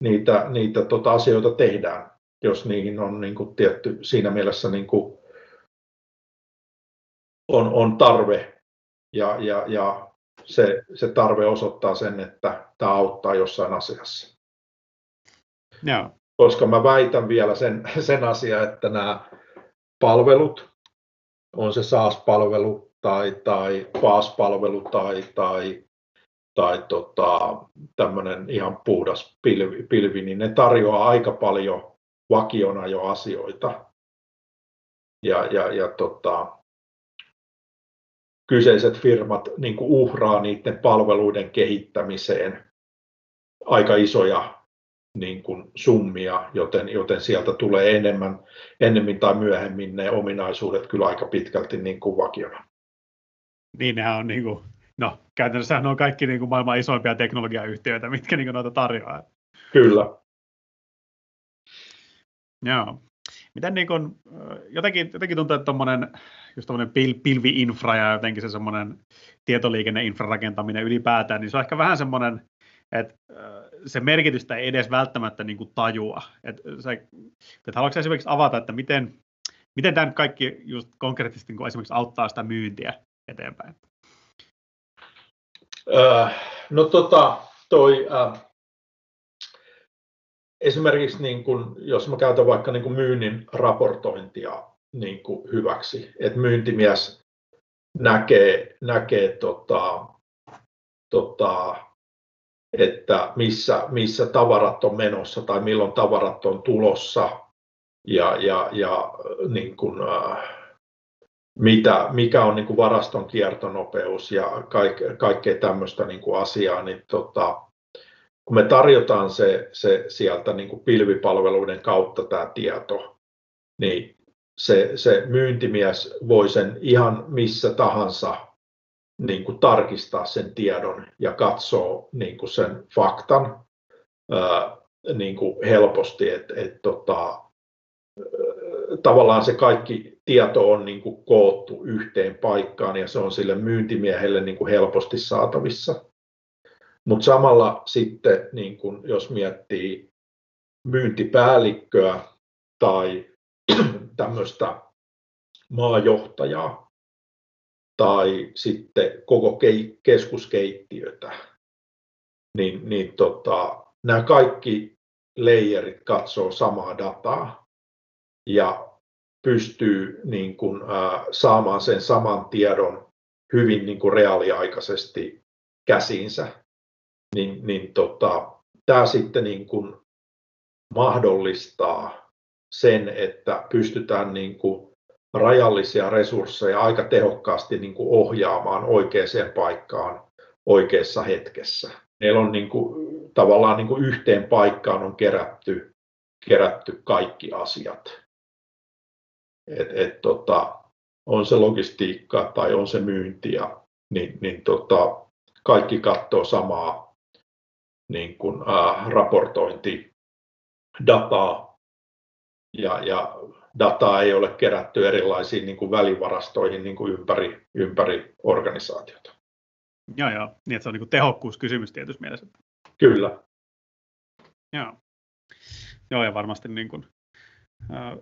niitä, niitä tota asioita tehdään, jos niihin on niin kuin tietty siinä mielessä niin kuin on, on tarve ja, ja, ja se, se tarve osoittaa sen, että tämä auttaa jossain asiassa. Joo. Koska mä väitän vielä sen, sen asian, että nämä palvelut, on se SaaS-palvelu tai, tai PaaS-palvelu tai, tai, tai tota, tämmöinen ihan puhdas pilvi, pilvi, niin ne tarjoaa aika paljon vakiona jo asioita. Ja, ja, ja tota, kyseiset firmat niin kuin uhraa niiden palveluiden kehittämiseen aika isoja niin kuin summia, joten, joten sieltä tulee enemmän, ennemmin tai myöhemmin ne ominaisuudet kyllä aika pitkälti niin kuin vakiona. Niin, nehän on niin kuin, no käytännössä ne on kaikki niin kuin maailman isoimpia teknologiayhtiöitä, mitkä niin kuin noita tarjoaa. Kyllä. Joo. Miten niin kuin, jotenkin, jotenkin tuntuu, että tommonen, just tommonen pil, pilvi-infra ja jotenkin se semmoinen tietoliikenneinfra rakentaminen ylipäätään, niin se on ehkä vähän semmoinen, että se merkitystä ei edes välttämättä niin tajua. Et se, et haluatko esimerkiksi avata, että miten, miten tämä kaikki just konkreettisesti niin esimerkiksi auttaa sitä myyntiä eteenpäin? Öö, no tota, toi, äh, esimerkiksi niin kun, jos mä käytän vaikka niin kuin myynnin raportointia niin kuin hyväksi, että myyntimies näkee, näkee tota, tota, että missä, missä tavarat on menossa tai milloin tavarat on tulossa ja, ja, ja niin kuin, äh, mitä, mikä on niin kuin varaston kiertonopeus ja kaik, kaikkea tämmöistä niin kuin asiaa, niin tota, kun me tarjotaan se, se sieltä niin kuin pilvipalveluiden kautta tämä tieto, niin se, se myyntimies voi sen ihan missä tahansa niin kuin tarkistaa sen tiedon ja katsoa niin kuin sen faktan ää, niin kuin helposti, että et, tota, tavallaan se kaikki tieto on niin kuin koottu yhteen paikkaan ja se on sille myyntimiehelle niin kuin helposti saatavissa. Mutta samalla sitten, niin kun, jos miettii myyntipäällikköä tai tämmöistä maajohtajaa tai sitten koko keskuskeittiötä, niin, niin tota, nämä kaikki leijerit katsoo samaa dataa ja pystyy niin kun, ää, saamaan sen saman tiedon hyvin niin kuin reaaliaikaisesti käsiinsä niin, niin tota, tämä sitten niin kuin mahdollistaa sen, että pystytään niin kuin rajallisia resursseja aika tehokkaasti niin kuin ohjaamaan oikeaan paikkaan oikeassa hetkessä. Meillä on niin kuin, tavallaan niin kuin yhteen paikkaan on kerätty, kerätty kaikki asiat. Et, et, tota, on se logistiikka tai on se myynti, ja, niin, niin tota, kaikki katsoo samaa niin kuin, äh, raportointi dataa ja, ja dataa ei ole kerätty erilaisiin niin kuin välivarastoihin niin kuin ympäri, ympäri organisaatiota. Joo, joo. Niin, että se on niin kuin tehokkuuskysymys tietysti mielessä. Kyllä. Joo. joo, ja varmasti niin kuin, äh,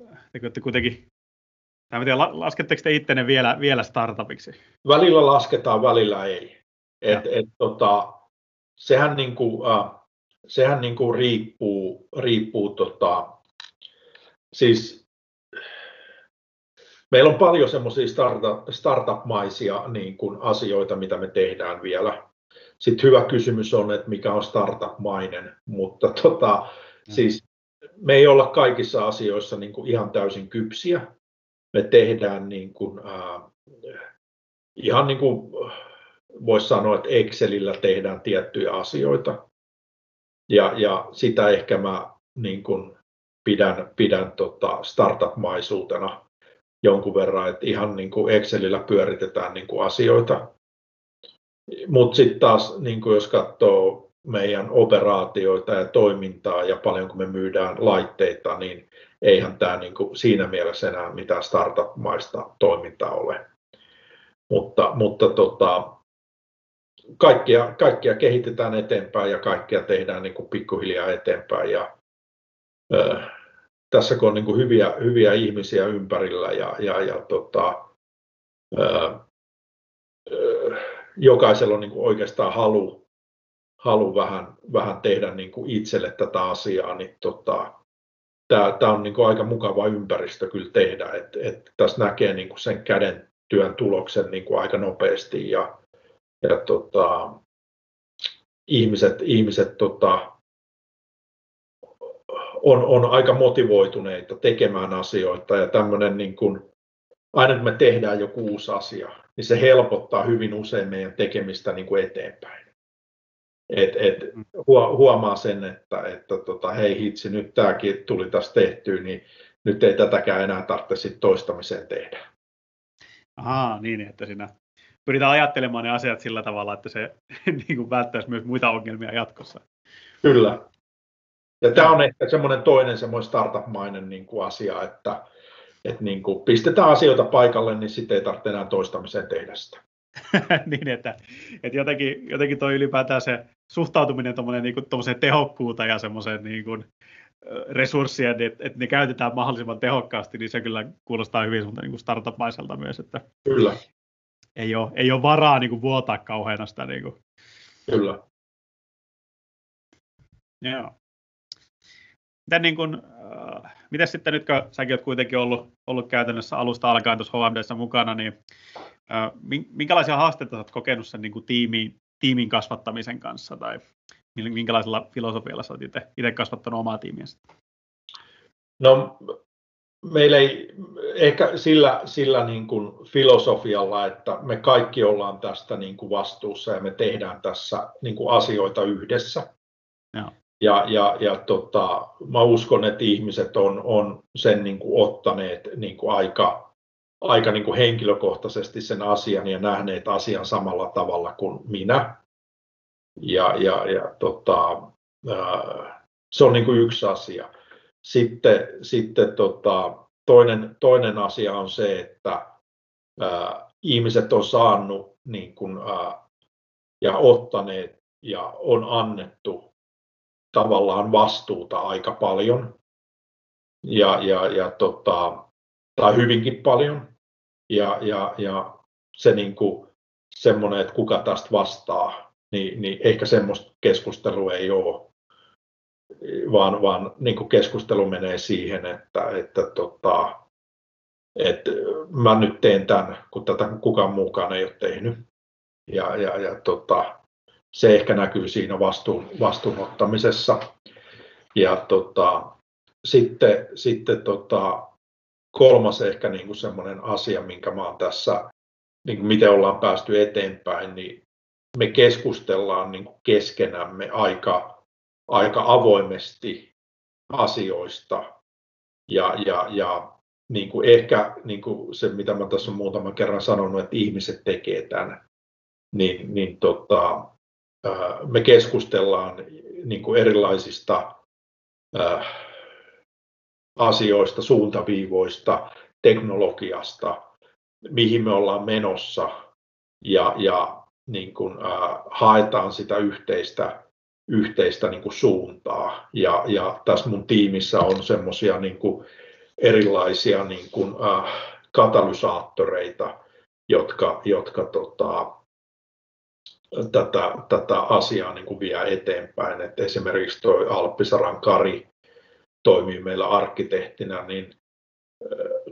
te kuitenkin, en tiedä, lasketteko te ittenne vielä, vielä startupiksi? Välillä lasketaan, välillä ei. Et, et, tota, sehän niin kuin, äh, sehän niin kuin riippuu, riippuu tota, siis meillä on paljon semmoisia startup, startup-maisia niin kuin asioita, mitä me tehdään vielä. Sitten hyvä kysymys on, että mikä on startup-mainen, mutta tota, mm. siis me ei olla kaikissa asioissa niin kuin ihan täysin kypsiä. Me tehdään niin kuin, äh, ihan niin kuin voisi sanoa, että Excelillä tehdään tiettyjä asioita. Ja, ja sitä ehkä mä niin kuin pidän, pidän tota startup-maisuutena jonkun verran, että ihan niin kuin Excelillä pyöritetään niin kuin asioita. Mutta sitten taas, niin kuin jos katsoo meidän operaatioita ja toimintaa ja paljonko me myydään laitteita, niin eihän tämä niin kuin siinä mielessä enää mitään startup-maista toimintaa ole. Mutta, mutta tota, kaikkia, kaikkia kehitetään eteenpäin ja kaikkia tehdään niin kuin pikkuhiljaa eteenpäin. Ja, ö, tässä kun on niin kuin hyviä, hyviä ihmisiä ympärillä ja, ja, ja tota, ö, ö, jokaisella on niin kuin oikeastaan halu, halu vähän, vähän tehdä niin kuin itselle tätä asiaa, niin tota, tämä, on niin kuin aika mukava ympäristö kyllä tehdä. Et, et tässä näkee niin kuin sen käden työn tuloksen niin kuin aika nopeasti ja, ja tota, ihmiset, ihmiset tota, on, on aika motivoituneita tekemään asioita ja tämmöinen niin kuin, aina kun me tehdään joku uusi asia, niin se helpottaa hyvin usein meidän tekemistä niin kuin eteenpäin. Et, et, huomaa sen, että, että tota, hei hitsi, nyt tämäkin tuli tässä tehtyä, niin nyt ei tätäkään enää tarvitse toistamiseen tehdä. Ahaa, niin, että siinä pyritään ajattelemaan ne asiat sillä tavalla, että se niin kuin välttäisi myös muita ongelmia jatkossa. Kyllä. Ja tämä on ehkä semmoinen toinen semmoinen startup-mainen niin kuin asia, että, että niin kuin pistetään asioita paikalle, niin sitten ei tarvitse enää toistamiseen tehdä sitä. niin, että, että jotenkin, jotenkin toi ylipäätään se suhtautuminen niin kuin, tehokkuuteen ja semmoiseen niin kuin, resurssien, että, että ne käytetään mahdollisimman tehokkaasti, niin se kyllä kuulostaa hyvin niin startup-maiselta myös. Että kyllä. Ei ole, ei ole varaa niin kuin, vuotaa kauheana sitä. Niin kuin. Kyllä. Joo. Miten, niin kuin, äh, miten sitten nyt, kun säkin olet kuitenkin ollut, ollut käytännössä alusta alkaen tuossa HMDssä mukana, niin äh, minkälaisia haasteita olet kokenut sen niin kuin tiimiin, tiimin kasvattamisen kanssa, tai minkälaisella filosofialla olet itse, itse kasvattanut omaa tiimiä? No, meillä ei ehkä sillä, sillä niin kuin filosofialla, että me kaikki ollaan tästä niin kuin vastuussa ja me tehdään tässä niin kuin asioita yhdessä. Joo. Ja, ja, ja tota, mä uskon, että ihmiset on, on sen niin kuin ottaneet niin kuin aika, aika niin kuin henkilökohtaisesti sen asian ja nähneet asian samalla tavalla kuin minä. Ja, ja, ja tota, ää, se on niin kuin yksi asia. Sitten, sitten tota, toinen, toinen asia on se, että ää, ihmiset on saanut niin kuin, ää, ja ottaneet ja on annettu tavallaan vastuuta aika paljon ja, ja, ja tota, tai hyvinkin paljon. Ja, ja, ja se niin kuin, semmoinen, että kuka tästä vastaa, niin, niin ehkä semmoista keskustelua ei ole, vaan, vaan niin kuin keskustelu menee siihen, että, että, tota, että mä nyt teen tämän, kun tätä kukaan muukaan ei ole tehnyt. Ja, ja, ja tota, se ehkä näkyy siinä vastuun, vastuunottamisessa. Ja tota, sitten, sitten tota, kolmas ehkä niin kuin semmoinen asia, minkä mä oon tässä, niin kuin miten ollaan päästy eteenpäin, niin me keskustellaan niin kuin keskenämme aika, aika avoimesti asioista. Ja, ja, ja niin kuin ehkä niin kuin se, mitä mä tässä olen muutaman kerran sanonut, että ihmiset tekee tämän, niin, niin tota, me keskustellaan niin kuin erilaisista asioista, suuntaviivoista, teknologiasta, mihin me ollaan menossa ja, ja niin kuin, äh, haetaan sitä yhteistä, yhteistä niin kuin suuntaa. Ja, ja tässä mun tiimissä on semmoisia niin erilaisia niin kuin, äh, katalysaattoreita, jotka, jotka tota, tätä, tätä asiaa niin kuin vie eteenpäin. Et esimerkiksi tuo Alppisaran Kari toimii meillä arkkitehtinä, niin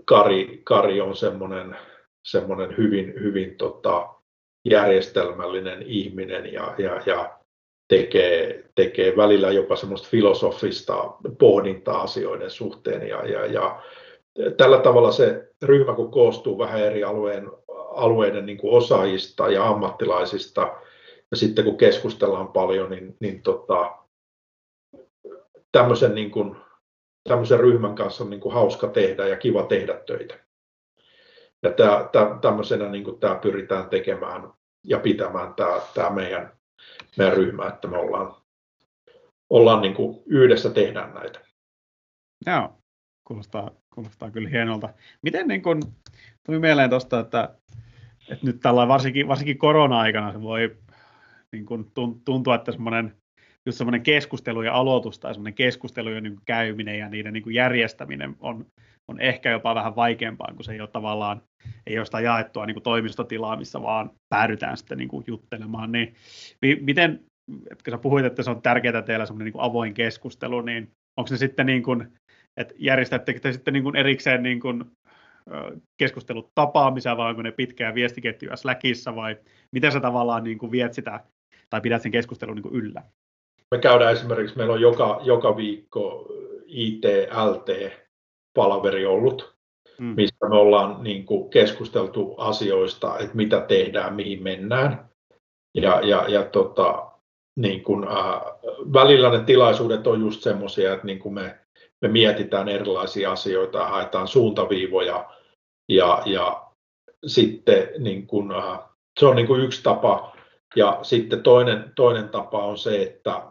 Kari, Kari on semmoinen, semmoinen hyvin, hyvin tota, järjestelmällinen ihminen ja, ja, ja tekee, tekee välillä jopa semmoista filosofista pohdintaa asioiden suhteen. Ja, ja, ja tällä tavalla se ryhmä, kun koostuu vähän eri alueen, alueiden niin kuin osaajista ja ammattilaisista, ja sitten kun keskustellaan paljon, niin, niin tota, tämmöisen, niin kuin, tämmöisen ryhmän kanssa on niin kuin hauska tehdä ja kiva tehdä töitä. Ja tämä, tämmöisenä niin kuin tämä pyritään tekemään ja pitämään tämä, tämä meidän, meidän ryhmä, että me ollaan, ollaan niin kuin yhdessä tehdään näitä. Joo, kuulostaa, kuulostaa kyllä hienolta. Miten niin kuin, tuli mieleen tuosta, että, että nyt tällä varsinkin, varsinkin korona-aikana se voi niin kuin tuntua, että semmoinen just semmoinen keskustelu ja aloitus tai semmoinen keskustelujen niin käyminen ja niiden niin järjestäminen on, on ehkä jopa vähän vaikeampaa, kun se ei ole tavallaan, ei ole sitä jaettua niin toimistotilaa, missä vaan päädytään sitten niin juttelemaan. Niin, miten, että sä puhuit, että se on tärkeää teillä semmoinen niin avoin keskustelu, niin onko se sitten niin kuin, että järjestättekö te sitten niin kuin erikseen niin kuin keskustelut tapaamisia vai onko ne pitkää viestiketjuja Slackissa vai miten sä tavallaan niin kuin viet sitä tai pidät sen keskustelun niin kuin yllä? Me käydään esimerkiksi, meillä on joka, joka viikko IT-LT-palaveri ollut, mm. mistä me ollaan niin kuin keskusteltu asioista, että mitä tehdään, mihin mennään. Ja, ja, ja tota, niin kuin, äh, välillä ne tilaisuudet on just semmoisia, että niin kuin me, me mietitään erilaisia asioita ja haetaan suuntaviivoja. Ja, ja sitten niin kuin, äh, se on niin kuin yksi tapa ja sitten toinen, toinen tapa on se, että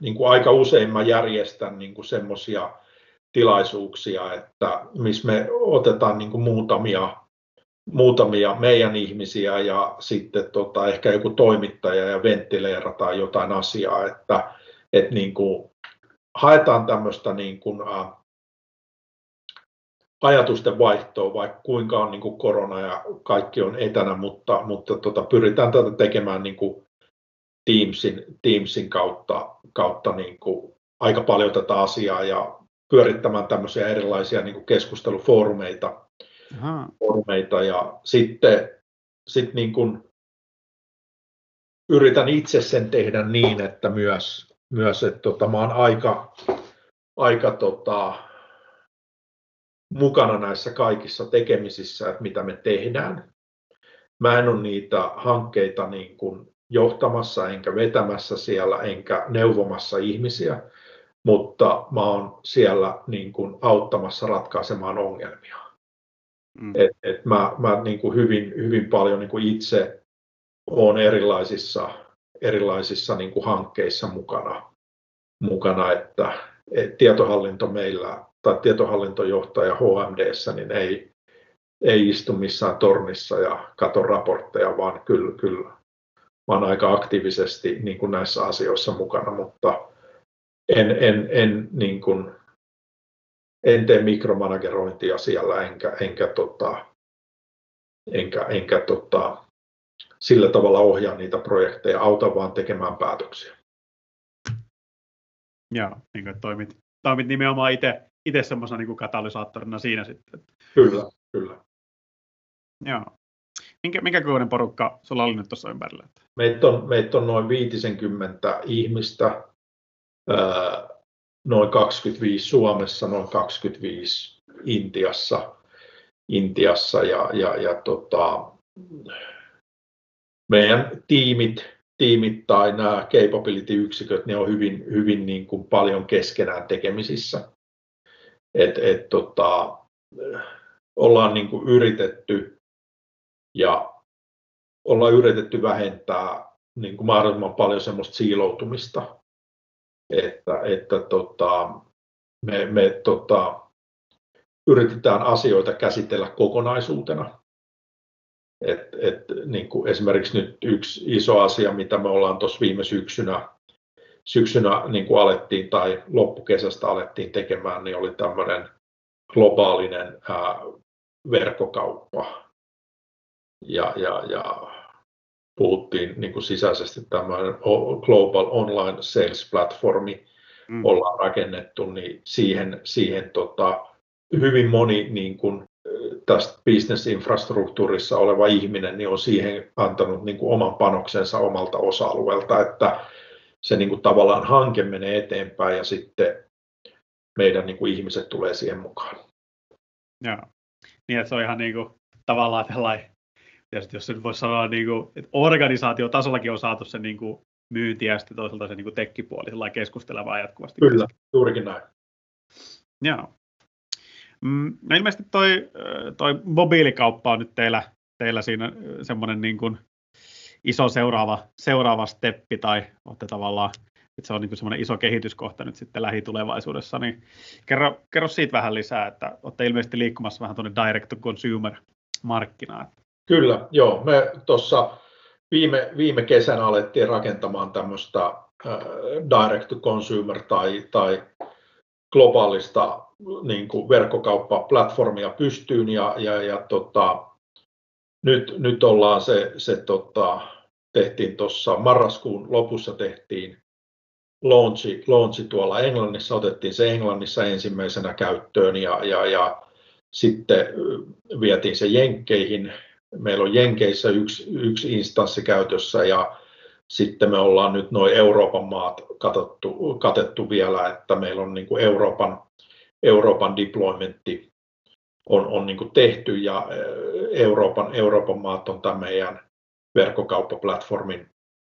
niin kuin aika usein mä järjestän niin kuin semmoisia tilaisuuksia, että missä me otetaan niin kuin muutamia, muutamia meidän ihmisiä ja sitten tota, ehkä joku toimittaja ja venttileerataan jotain asiaa, että, että niin kuin haetaan tämmöistä niin kuin, äh, ajatusten vaihtoa, vaikka kuinka on niin kuin korona ja kaikki on etänä, mutta, mutta tota, pyritään tätä tekemään niin kuin Teamsin, Teamsin kautta, kautta niin kuin aika paljon tätä asiaa ja pyörittämään tämmöisiä erilaisia niin kuin keskustelufoorumeita. Foorumeita ja sitten sit niin kuin yritän itse sen tehdä niin, että myös, myös että tota, mä oon aika, aika tota, mukana näissä kaikissa tekemisissä, että mitä me tehdään. Mä en ole niitä hankkeita niin kuin johtamassa enkä vetämässä siellä enkä neuvomassa ihmisiä, mutta mä oon siellä niin kuin auttamassa ratkaisemaan ongelmia. Mm. Et, et mä mä niin kuin hyvin, hyvin paljon niin kuin itse olen erilaisissa, erilaisissa niin kuin hankkeissa mukana, mukana että et tietohallinto meillä tai tietohallintojohtaja HMDssä, niin ei, ei istu missään tornissa ja katso raportteja, vaan kyllä, kyllä mä olen aika aktiivisesti niin kuin näissä asioissa mukana, mutta en, en, en, niin kuin, en tee mikromanagerointia siellä, enkä, enkä, tota, enkä, enkä tota, sillä tavalla ohjaa niitä projekteja, auta vaan tekemään päätöksiä. Joo, niin kuin toimit, toimit nimenomaan itse itse semmoisena niin katalysaattorina siinä sitten. Kyllä, kyllä. Joo. Minkä, minkä kokoinen porukka sulla oli nyt tuossa ympärillä? Meitä on, meitä on noin 50 ihmistä, noin 25 Suomessa, noin 25 Intiassa, Intiassa ja, ja, ja tota, meidän tiimit, tiimit tai nämä capability-yksiköt, ne on hyvin, hyvin niin kuin paljon keskenään tekemisissä et, et, tota, ollaan niin kuin yritetty ja ollaan yritetty vähentää niin kuin mahdollisimman paljon semmoista siiloutumista, että, että tota, me, me tota, yritetään asioita käsitellä kokonaisuutena. Et, et, niin kuin esimerkiksi nyt yksi iso asia, mitä me ollaan tuossa viime syksynä syksynä niin kuin alettiin tai loppukesästä alettiin tekemään, niin oli tämmöinen globaalinen ää, verkkokauppa. Ja, ja, ja puhuttiin niin kuin sisäisesti tämmöinen Global Online Sales Platformi mm. ollaan rakennettu, niin siihen, siihen tota, hyvin moni niin kuin, tästä bisnesinfrastruktuurissa oleva ihminen niin on siihen antanut niin kuin oman panoksensa omalta osa-alueelta, että se niin kuin tavallaan hanke menee eteenpäin ja sitten meidän niin kuin ihmiset tulee siihen mukaan. Joo. Niin, että se on ihan niin kuin, tavallaan tällainen, jos nyt voisi sanoa, niin kuin, että organisaatiotasollakin on saatu se niin kuin, myynti ja sitten toisaalta se niin kuin tekkipuoli keskustelevaa jatkuvasti. Kyllä, juurikin näin. Joo. Mm, no ilmeisesti toi, toi mobiilikauppa on nyt teillä, teillä siinä semmoinen niin kuin iso seuraava, seuraava steppi tai olette tavallaan, että se on niin semmoinen iso kehityskohta nyt sitten lähitulevaisuudessa, niin kerro, kerro siitä vähän lisää, että olette ilmeisesti liikkumassa vähän tuonne direct to consumer markkinaan. Kyllä, joo. Me tuossa viime, viime kesänä alettiin rakentamaan tämmöistä direct to consumer tai, tai globaalista niin kuin verkkokauppaplatformia pystyyn ja, ja, ja tota, nyt, nyt ollaan se, se tota, tehtiin tuossa marraskuun lopussa tehtiin launchi, launchi tuolla Englannissa, otettiin se Englannissa ensimmäisenä käyttöön ja, ja, ja sitten vietiin se Jenkkeihin. Meillä on Jenkeissä yksi, yksi instanssi käytössä ja sitten me ollaan nyt noin Euroopan maat katettu, katettu vielä, että meillä on niin kuin Euroopan, Euroopan deploymentti on, on niin kuin tehty ja Euroopan, Euroopan maat on tämän meidän verkkokauppaplatformin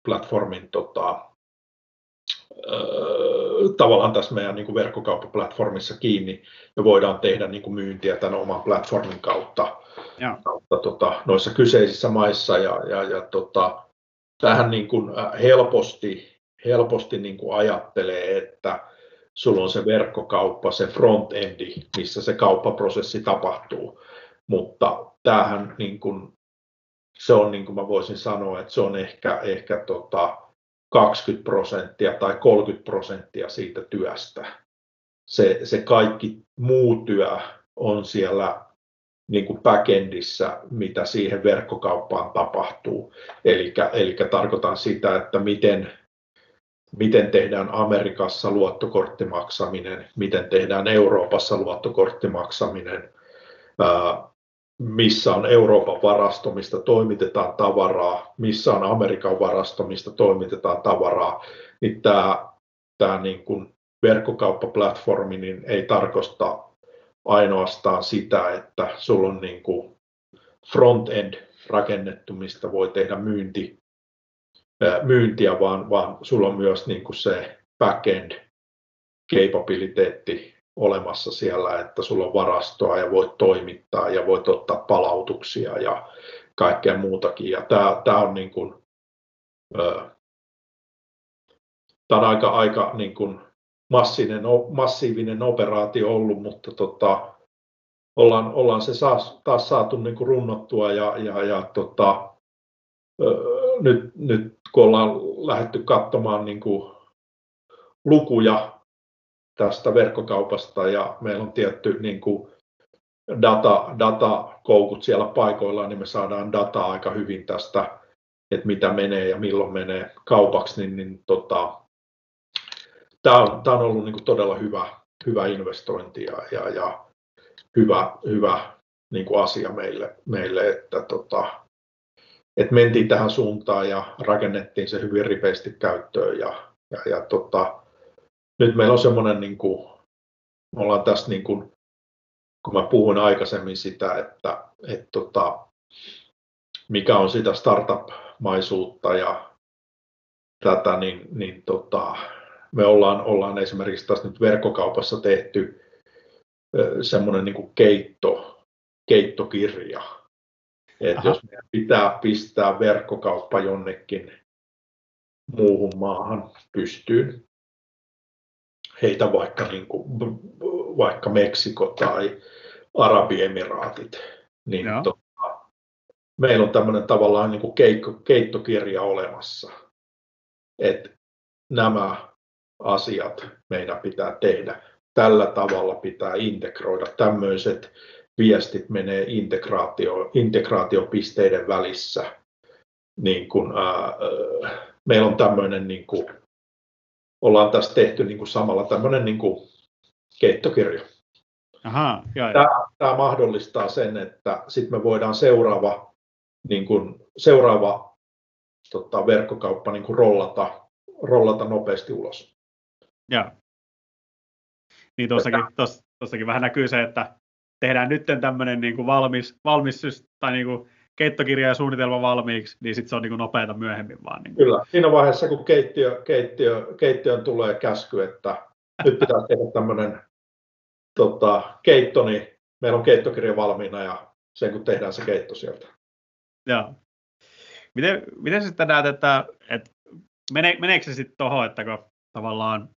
platformin, tota, tavallaan tässä meidän niin kuin verkkokauppaplatformissa kiinni. Ja voidaan tehdä niin kuin myyntiä tämän oman platformin kautta, kautta tota, noissa kyseisissä maissa. Ja, ja, ja tota, tähän niin kuin helposti, helposti niin kuin ajattelee, että sulla on se verkkokauppa, se front-endi, missä se kauppaprosessi tapahtuu, mutta tämähän niin kuin, se on niin kuin mä voisin sanoa, että se on ehkä, ehkä tota 20 prosenttia tai 30 prosenttia siitä työstä. Se, se kaikki muu työ on siellä niin kuin backendissä, mitä siihen verkkokauppaan tapahtuu. Eli tarkoitan sitä, että miten, miten tehdään Amerikassa luottokorttimaksaminen, miten tehdään Euroopassa luottokorttimaksaminen, missä on Euroopan varasto, mistä toimitetaan tavaraa, missä on Amerikan varasto, mistä toimitetaan tavaraa, niin tämä, tämä niin kuin verkkokauppaplatformi niin ei tarkoita ainoastaan sitä, että sulla on niin kuin front-end rakennettu, mistä voi tehdä myynti, myyntiä, vaan, vaan sulla on myös niin kuin se back-end capabiliteetti olemassa siellä, että sulla on varastoa ja voit toimittaa ja voit ottaa palautuksia ja kaikkea muutakin. Ja tämä, tämä on niin kuin, tämä on aika, aika niin kuin massiivinen, massiivinen operaatio ollut, mutta tota, ollaan, ollaan se saas, taas saatu niin kuin runnottua ja, ja, ja tota, nyt, nyt kun ollaan lähdetty katsomaan niin kuin lukuja tästä verkkokaupasta ja meillä on tietty niin kuin data, datakoukut siellä paikoillaan, niin me saadaan dataa aika hyvin tästä, että mitä menee ja milloin menee kaupaksi, niin, niin tota, tämä on, on ollut niin kuin todella hyvä, hyvä investointi ja, ja, ja hyvä, hyvä niin kuin asia meille, meille että, tota, että mentiin tähän suuntaan ja rakennettiin se hyvin ripeästi käyttöön ja, ja, ja tota, nyt meillä on semmoinen, niin kuin, me ollaan tässä niin kuin, kun mä puhuin aikaisemmin sitä, että, että tota, mikä on sitä startup-maisuutta ja tätä, niin, niin tota, me ollaan, ollaan esimerkiksi tässä nyt verkkokaupassa tehty semmoinen niin keitto, keittokirja. Että jos meidän pitää pistää verkkokauppa jonnekin muuhun maahan pystyyn, heitä vaikka, niin kuin, vaikka Meksiko tai Arabiemiraatit, niin tota, meillä on tämmöinen tavallaan niin kuin keitto, keittokirja olemassa. että nämä asiat meidän pitää tehdä. Tällä tavalla pitää integroida. Tämmöiset viestit menee integraatio, integraatiopisteiden välissä. Niin kun, ää, meillä on tämmöinen, niin kuin, ollaan tässä tehty niin kuin samalla tämmöinen niin kuin keittokirja. Aha, joo, tämä, tämä mahdollistaa sen, että sitten me voidaan seuraava, niin kuin, seuraava tota, verkkokauppa niin kuin rollata, rollata nopeasti ulos. Joo. Niin tuossakin, tuossakin vähän näkyy se, että tehdään nyt tämmöinen niin kuin valmis, valmis tai niin kuin keittokirja ja suunnitelma valmiiksi, niin sitten se on niin kuin nopeata myöhemmin vaan. Niin kuin. Kyllä, siinä vaiheessa kun keittiö, keittiö, keittiöön tulee käsky, että nyt pitää tehdä tämmöinen tota, keitto, niin meillä on keittokirja valmiina ja sen kun tehdään se keitto sieltä. Joo. Miten, miten sitten näet, että, että mene, meneekö se sitten tuohon, että kun tavallaan,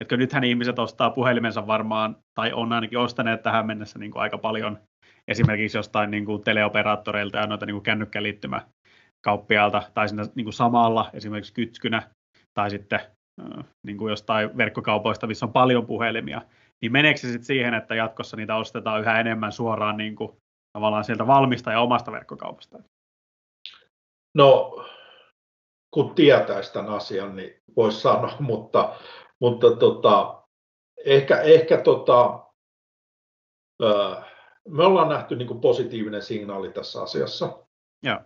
että nythän ihmiset ostaa puhelimensa varmaan, tai on ainakin ostaneet tähän mennessä niin kuin aika paljon esimerkiksi jostain niin kuin teleoperaattoreilta ja noita niin kuin kännykkäliittymäkauppialta, tai siinä niin kuin samalla esimerkiksi kytkynä, tai sitten niin kuin jostain verkkokaupoista, missä on paljon puhelimia, niin meneekö se sitten siihen, että jatkossa niitä ostetaan yhä enemmän suoraan niin kuin, tavallaan sieltä valmista ja omasta verkkokaupasta? No, kun tietäisi tämän asian, niin voisi sanoa, mutta, mutta tota, ehkä, ehkä tota, me ollaan nähty niin kuin positiivinen signaali tässä asiassa. Ja,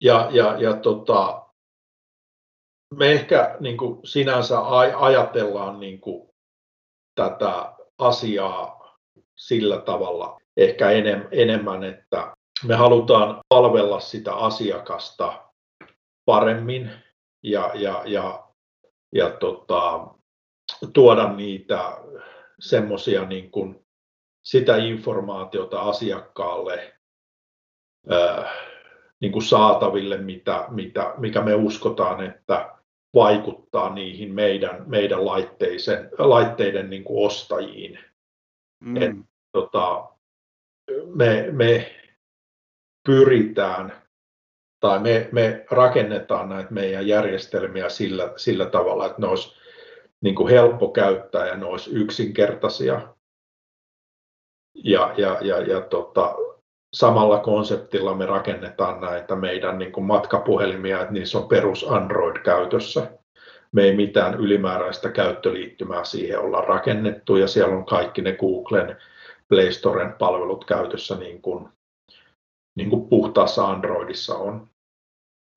ja, ja, ja tota, me ehkä niin kuin sinänsä ajatellaan niin kuin tätä asiaa sillä tavalla ehkä enemmän, että me halutaan palvella sitä asiakasta paremmin ja, ja, ja, ja tota, tuoda niitä semmoisia niin kuin sitä informaatiota asiakkaalle ää, niin kuin saataville, mitä, mitä, mikä me uskotaan, että vaikuttaa niihin meidän, meidän laitteisen, laitteiden niin kuin ostajiin. Mm. Et, tota, me, me pyritään tai me, me rakennetaan näitä meidän järjestelmiä sillä, sillä tavalla, että ne olisi niin kuin helppo käyttää ja ne olisi yksinkertaisia. Ja, ja, ja, ja tota, samalla konseptilla me rakennetaan näitä meidän niin kuin matkapuhelimia, että niissä on perus Android käytössä. Me ei mitään ylimääräistä käyttöliittymää siihen olla rakennettu ja siellä on kaikki ne Googlen Play Storen palvelut käytössä niin kuin, niin kuin puhtaassa Androidissa on.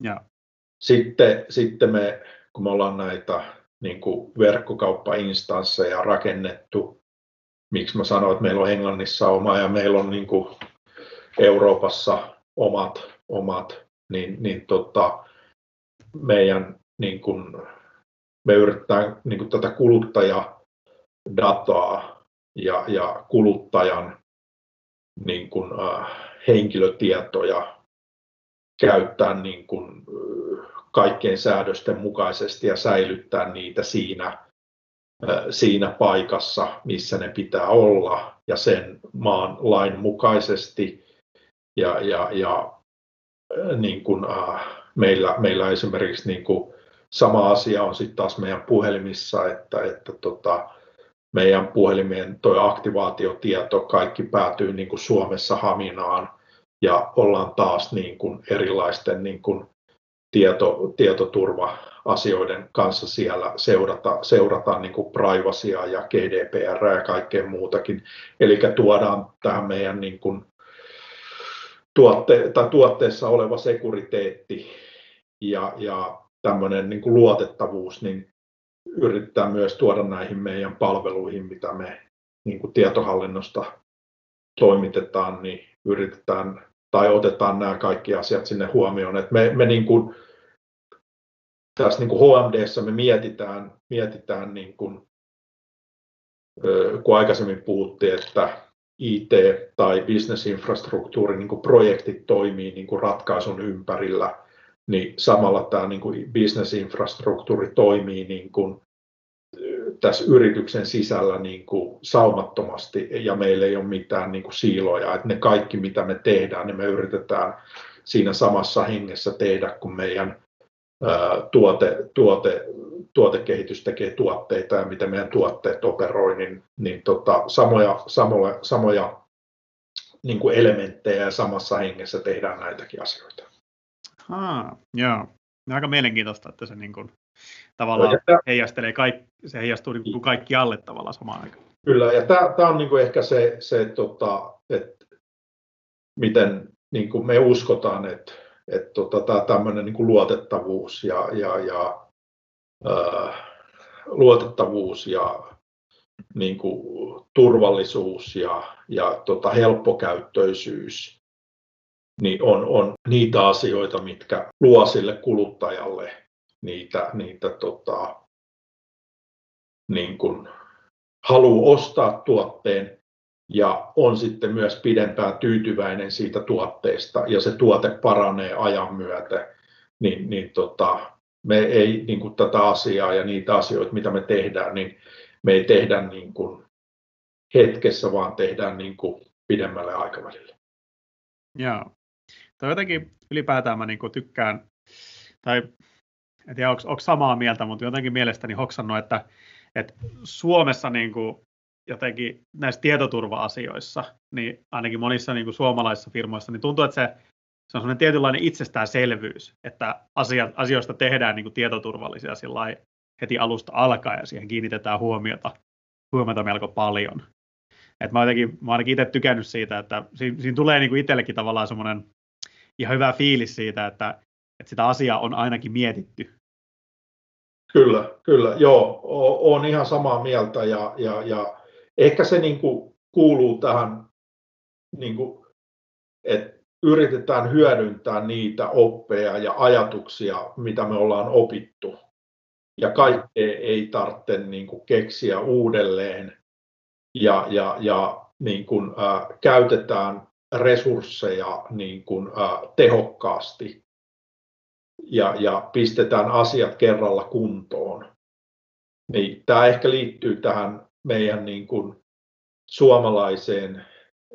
Ja. Sitten, sitten me, kun me ollaan näitä niin kuin verkkokauppainstansseja rakennettu, miksi mä sanoin, että meillä on Englannissa oma ja meillä on niin kuin Euroopassa omat, omat niin, niin tota, meidän niin kuin, me yritetään niin kuin tätä kuluttajadataa ja, ja kuluttajan niin kuin, äh, henkilötietoja käyttää niin kuin, äh, kaikkien säädösten mukaisesti ja säilyttää niitä siinä siinä paikassa, missä ne pitää olla ja sen maan lain mukaisesti. Ja, ja, ja niin kuin, äh, meillä, meillä esimerkiksi niin kuin, sama asia on sitten taas meidän puhelimissa, että, että tota, meidän puhelimien tuo aktivaatiotieto, kaikki päätyy niin kuin Suomessa Haminaan ja ollaan taas niin kuin erilaisten niin kuin tieto, tietoturva-asioiden kanssa siellä seurata, seurata niin kuin privacya ja GDPR ja kaikkea muutakin. Eli tuodaan tähän meidän niin kuin tuotte, tai tuotteessa oleva sekuriteetti ja, ja tämmöinen niin kuin luotettavuus, niin yritetään myös tuoda näihin meidän palveluihin, mitä me niin kuin tietohallinnosta toimitetaan, niin yritetään tai otetaan nämä kaikki asiat sinne huomioon. Et me, me niin kuin, tässä niin kuin HMDssä me mietitään, mietitään niin kuin, kun aikaisemmin puhuttiin, että IT tai bisnesinfrastruktuuri niin kuin projektit toimii niin kuin ratkaisun ympärillä, niin samalla tämä niin kuin bisnesinfrastruktuuri toimii niin kuin tässä yrityksen sisällä niin kuin saumattomasti ja meillä ei ole mitään niin kuin siiloja. Että ne kaikki, mitä me tehdään, niin me yritetään siinä samassa hengessä tehdä, kun meidän tuote, tuote tuotekehitys tekee tuotteita ja miten meidän tuotteet operoi, niin, niin tota, samoja, samoja, samoja niin kuin elementtejä ja samassa hengessä tehdään näitäkin asioita. Haa, joo. Aika mielenkiintoista, että se niin kuin, tavallaan tämä, heijastelee kaikki, se heijastuu niin kuin kaikki alle tavallaan samaan aikaan. Kyllä, ja tämä, tämä on niin kuin ehkä se, se tota, että miten niin kuin me uskotaan, että, että tota, tämmöinen niin kuin luotettavuus ja, ja, ja ää, luotettavuus ja niin kuin, turvallisuus ja, ja tota, helppokäyttöisyys niin on, on niitä asioita, mitkä luo sille kuluttajalle niitä, niitä tota, niin kuin, haluaa ostaa tuotteen ja on sitten myös pidempään tyytyväinen siitä tuotteesta ja se tuote paranee ajan myötä, niin, niin tota, me ei niin kuin tätä asiaa ja niitä asioita, mitä me tehdään, niin me ei tehdä niin kuin hetkessä, vaan tehdään niin kuin pidemmälle aikavälille. Joo. Tai jotenkin ylipäätään mä niin kuin tykkään, tai en tiedä onko, samaa mieltä, mutta jotenkin mielestäni hoksannut, että, että Suomessa niin kuin jotenkin näissä tietoturva-asioissa, niin ainakin monissa niin kuin suomalaisissa firmoissa, niin tuntuu, että se, se on sellainen tietynlainen itsestäänselvyys, että asiat, asioista tehdään niin kuin tietoturvallisia heti alusta alkaen ja siihen kiinnitetään huomiota, huomiota melko paljon. Et mä, jotenkin, mä ainakin itse tykännyt siitä, että siinä, siinä tulee niin kuin itsellekin tavallaan semmoinen ihan hyvä fiilis siitä, että, että sitä asiaa on ainakin mietitty. Kyllä, kyllä, joo, on ihan samaa mieltä ja, ja, ja ehkä se niin kuin kuuluu tähän, niin kuin, että yritetään hyödyntää niitä oppeja ja ajatuksia, mitä me ollaan opittu. Ja kaikkea ei tarvitse niin kuin keksiä uudelleen ja, ja, ja niin kuin, äh, käytetään resursseja niin kuin, äh, tehokkaasti ja, ja pistetään asiat kerralla kuntoon. Niin, tämä ehkä liittyy tähän meidän niin kuin suomalaiseen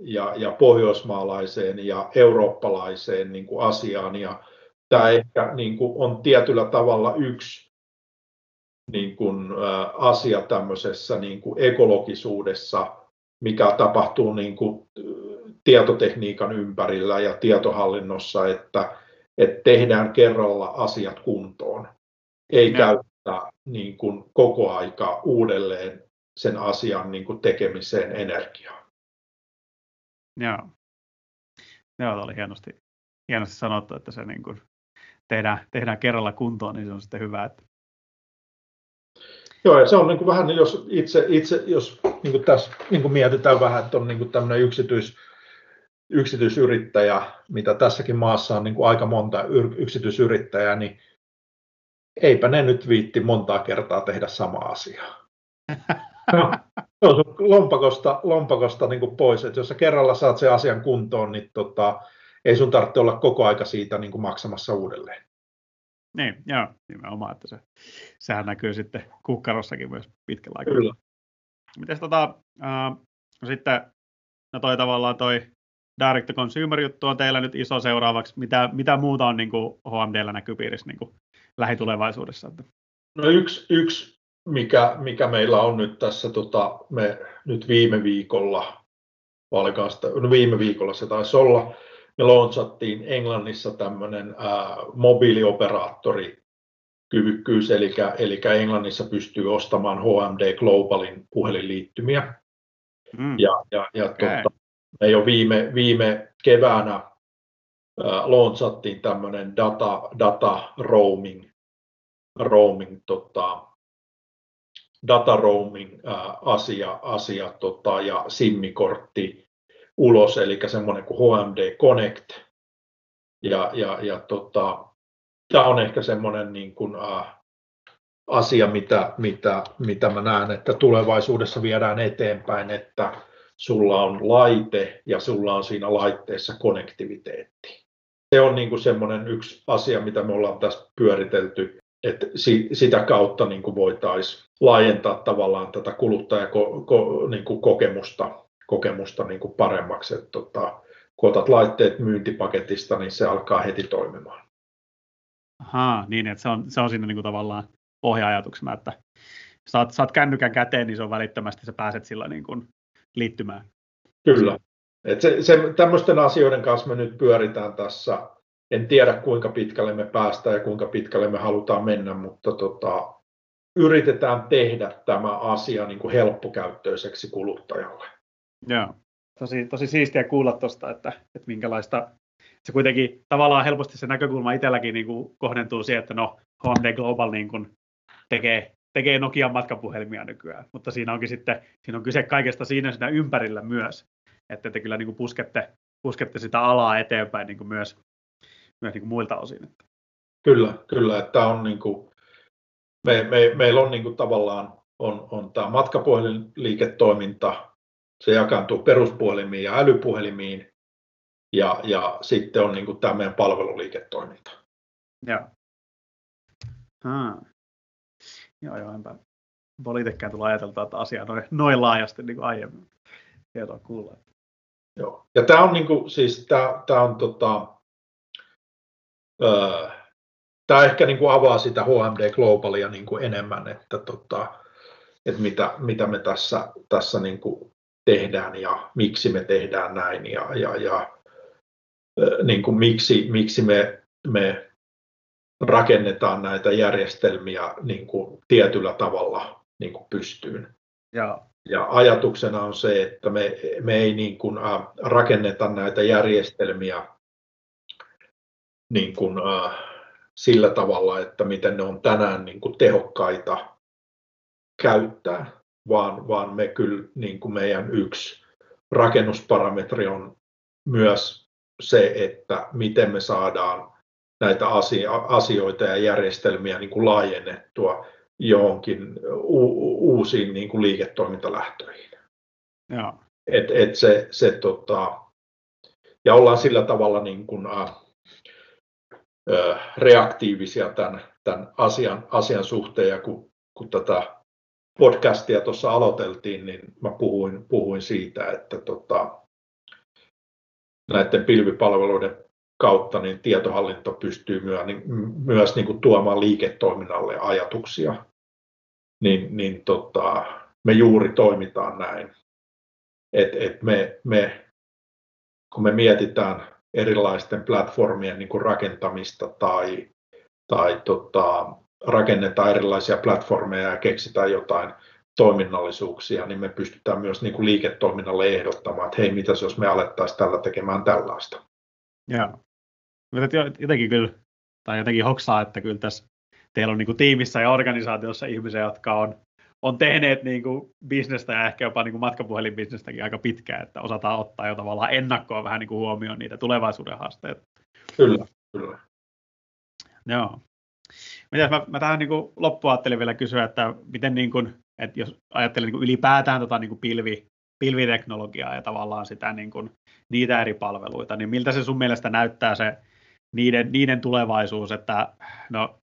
ja, ja pohjoismaalaiseen ja eurooppalaiseen niin kuin asiaan. Ja tämä ehkä niin kuin on tietyllä tavalla yksi niin kuin, asia tämmöisessä niin kuin ekologisuudessa, mikä tapahtuu niin kuin, tietotekniikan ympärillä ja tietohallinnossa, että, että tehdään kerralla asiat kuntoon. Ei ja. käyttää niin kuin, koko aika uudelleen sen asian niin kuin tekemiseen energiaa. Joo. Joo, oli hienosti, hienosti sanottu, että se niin kuin tehdään, tehdään kerralla kuntoon, niin se on sitten hyvä. Että... Joo, ja se on niin kuin vähän, jos itse, itse jos niin kuin tässä niin kuin mietitään vähän, että on niin kuin tämmöinen yksityis, yksityisyrittäjä, mitä tässäkin maassa on niin kuin aika monta yksityisyrittäjää, niin eipä ne nyt viitti montaa kertaa tehdä samaa asiaa. se on lompakosta, lompakosta niin kuin pois, että jos sä kerralla saat sen asian kuntoon, niin tota, ei sun tarvitse olla koko aika siitä niin kuin maksamassa uudelleen. Niin, joo, nimenomaan, että se, sehän näkyy sitten kukkarossakin myös pitkällä aikaa. Kyllä. Mites tota, äh, no sitten, no toi tavallaan toi direct to consumer juttu on teillä nyt iso seuraavaksi. Mitä, mitä muuta on niin kuin HMDllä näkypiirissä niin kuin lähitulevaisuudessa? No yksi, yksi mikä, mikä meillä on nyt tässä, tota, me nyt viime viikolla, valikaasta, no viime viikolla se taisi olla, me launchattiin Englannissa tämmöinen mobiilioperaattori kyvykkyys, eli, eli Englannissa pystyy ostamaan HMD Globalin puhelinliittymiä. Mm. Ja, ja, ja okay. tota, me jo viime, viime keväänä äh, launchattiin tämmöinen data, data roaming, roaming tota, data roaming asia, asia tota, ja SIM-kortti ulos, eli semmoinen kuin HMD Connect. Ja, ja, ja tota, tämä on ehkä semmoinen niin kuin, ä, asia, mitä, mitä, mitä mä näen, että tulevaisuudessa viedään eteenpäin, että sulla on laite ja sulla on siinä laitteessa konnektiviteetti. Se on niin kuin semmoinen yksi asia, mitä me ollaan tässä pyöritelty että sitä kautta niin kuin voitaisiin laajentaa tavallaan tätä kuluttajakokemusta niin kokemusta niin kuin paremmaksi. Että, tota, kun otat laitteet myyntipaketista, niin se alkaa heti toimimaan. Ahaa, niin että se on, se on siinä niin kuin tavallaan pohja-ajatuksena, että saat, saat kännykän käteen, niin se on välittömästi, sä pääset sillä niin kuin liittymään. Kyllä. Et se, se, tämmöisten asioiden kanssa me nyt pyöritään tässä. En tiedä kuinka pitkälle me päästään ja kuinka pitkälle me halutaan mennä, mutta tota, yritetään tehdä tämä asia niin kuin helppokäyttöiseksi kuluttajalle. Joo, tosi, tosi siistiä kuulla tuosta, että, että minkälaista se kuitenkin tavallaan helposti se näkökulma itselläkin niin kuin kohdentuu siihen, että no HMD Global niin kuin tekee, tekee Nokian matkapuhelmia nykyään, mutta siinä onkin sitten, siinä on kyse kaikesta siinä siinä ympärillä myös, että te kyllä niin kuin puskette, puskette sitä alaa eteenpäin niin kuin myös, myös niin kuin muilta osin. Kyllä, kyllä, että on niin kuin, me, me, meillä on niin kuin tavallaan on, on tämä matkapuhelinliiketoiminta, se jakaantuu peruspuhelimiin ja älypuhelimiin, ja, ja sitten on niin kuin tämä meidän palveluliiketoiminta. Joo. Hmm. Joo, joo, enpä poliitikään tulla ajateltua, että asia noin, noin laajasti niin kuin aiemmin. Hienoa kuulla. Joo. Ja tämä on, niin kuin, siis tämä, tämä on tota, öö, tämä ehkä niin kuin avaa sitä HMD Globalia niin kuin enemmän, että, tota, että mitä, mitä me tässä, tässä niin kuin tehdään ja miksi me tehdään näin ja, ja, ja niin kuin miksi, miksi me, me rakennetaan näitä järjestelmiä niin kuin tietyllä tavalla niin kuin pystyyn. Ja. ja ajatuksena on se, että me, me ei niin kuin, rakenneta näitä järjestelmiä niin kuin, äh, sillä tavalla, että miten ne on tänään niin kuin tehokkaita käyttää, vaan, vaan me kyllä niin kuin meidän yksi rakennusparametri on myös se, että miten me saadaan näitä asioita ja järjestelmiä niin kuin laajennettua johonkin u- uusiin niin kuin liiketoimintalähtöihin. Joo. Et, et se, se, tota, ja ollaan sillä tavalla niin kuin, äh, reaktiivisia tämän, tämän asian, asian suhteen, ja kun, kun tätä podcastia tuossa aloiteltiin, niin mä puhuin, puhuin siitä, että tota, näiden pilvipalveluiden kautta niin tietohallinto pystyy myös, niin, myös niin kuin tuomaan liiketoiminnalle ajatuksia. Niin, niin tota, me juuri toimitaan näin. Et, et me, me, kun me mietitään erilaisten platformien niin kuin rakentamista tai, tai tota, rakennetaan erilaisia platformeja ja keksitään jotain toiminnallisuuksia, niin me pystytään myös niin kuin liiketoiminnalle ehdottamaan, että hei, mitäs jos me alettaisiin tällä tekemään tällaista. Joo. Mutta jotenkin kyllä, tai jotenkin hoksaa, että kyllä tässä teillä on niin kuin tiimissä ja organisaatiossa ihmisiä, jotka on, on tehneet niin kuin bisnestä ja ehkä jopa niin kuin matkapuhelinbisnestäkin aika pitkään, että osataan ottaa jo tavallaan ennakkoon vähän niin kuin huomioon niitä tulevaisuuden haasteita. Kyllä, kyllä. Joo. Mitäs mä, mä tähän niin kuin loppuun ajattelin vielä kysyä, että miten niin kuin, että jos ajattelee niin kuin ylipäätään tota niin kuin pilvi, pilviteknologiaa ja tavallaan sitä niin kuin, niitä eri palveluita, niin miltä se sun mielestä näyttää se niiden, niiden tulevaisuus, että no,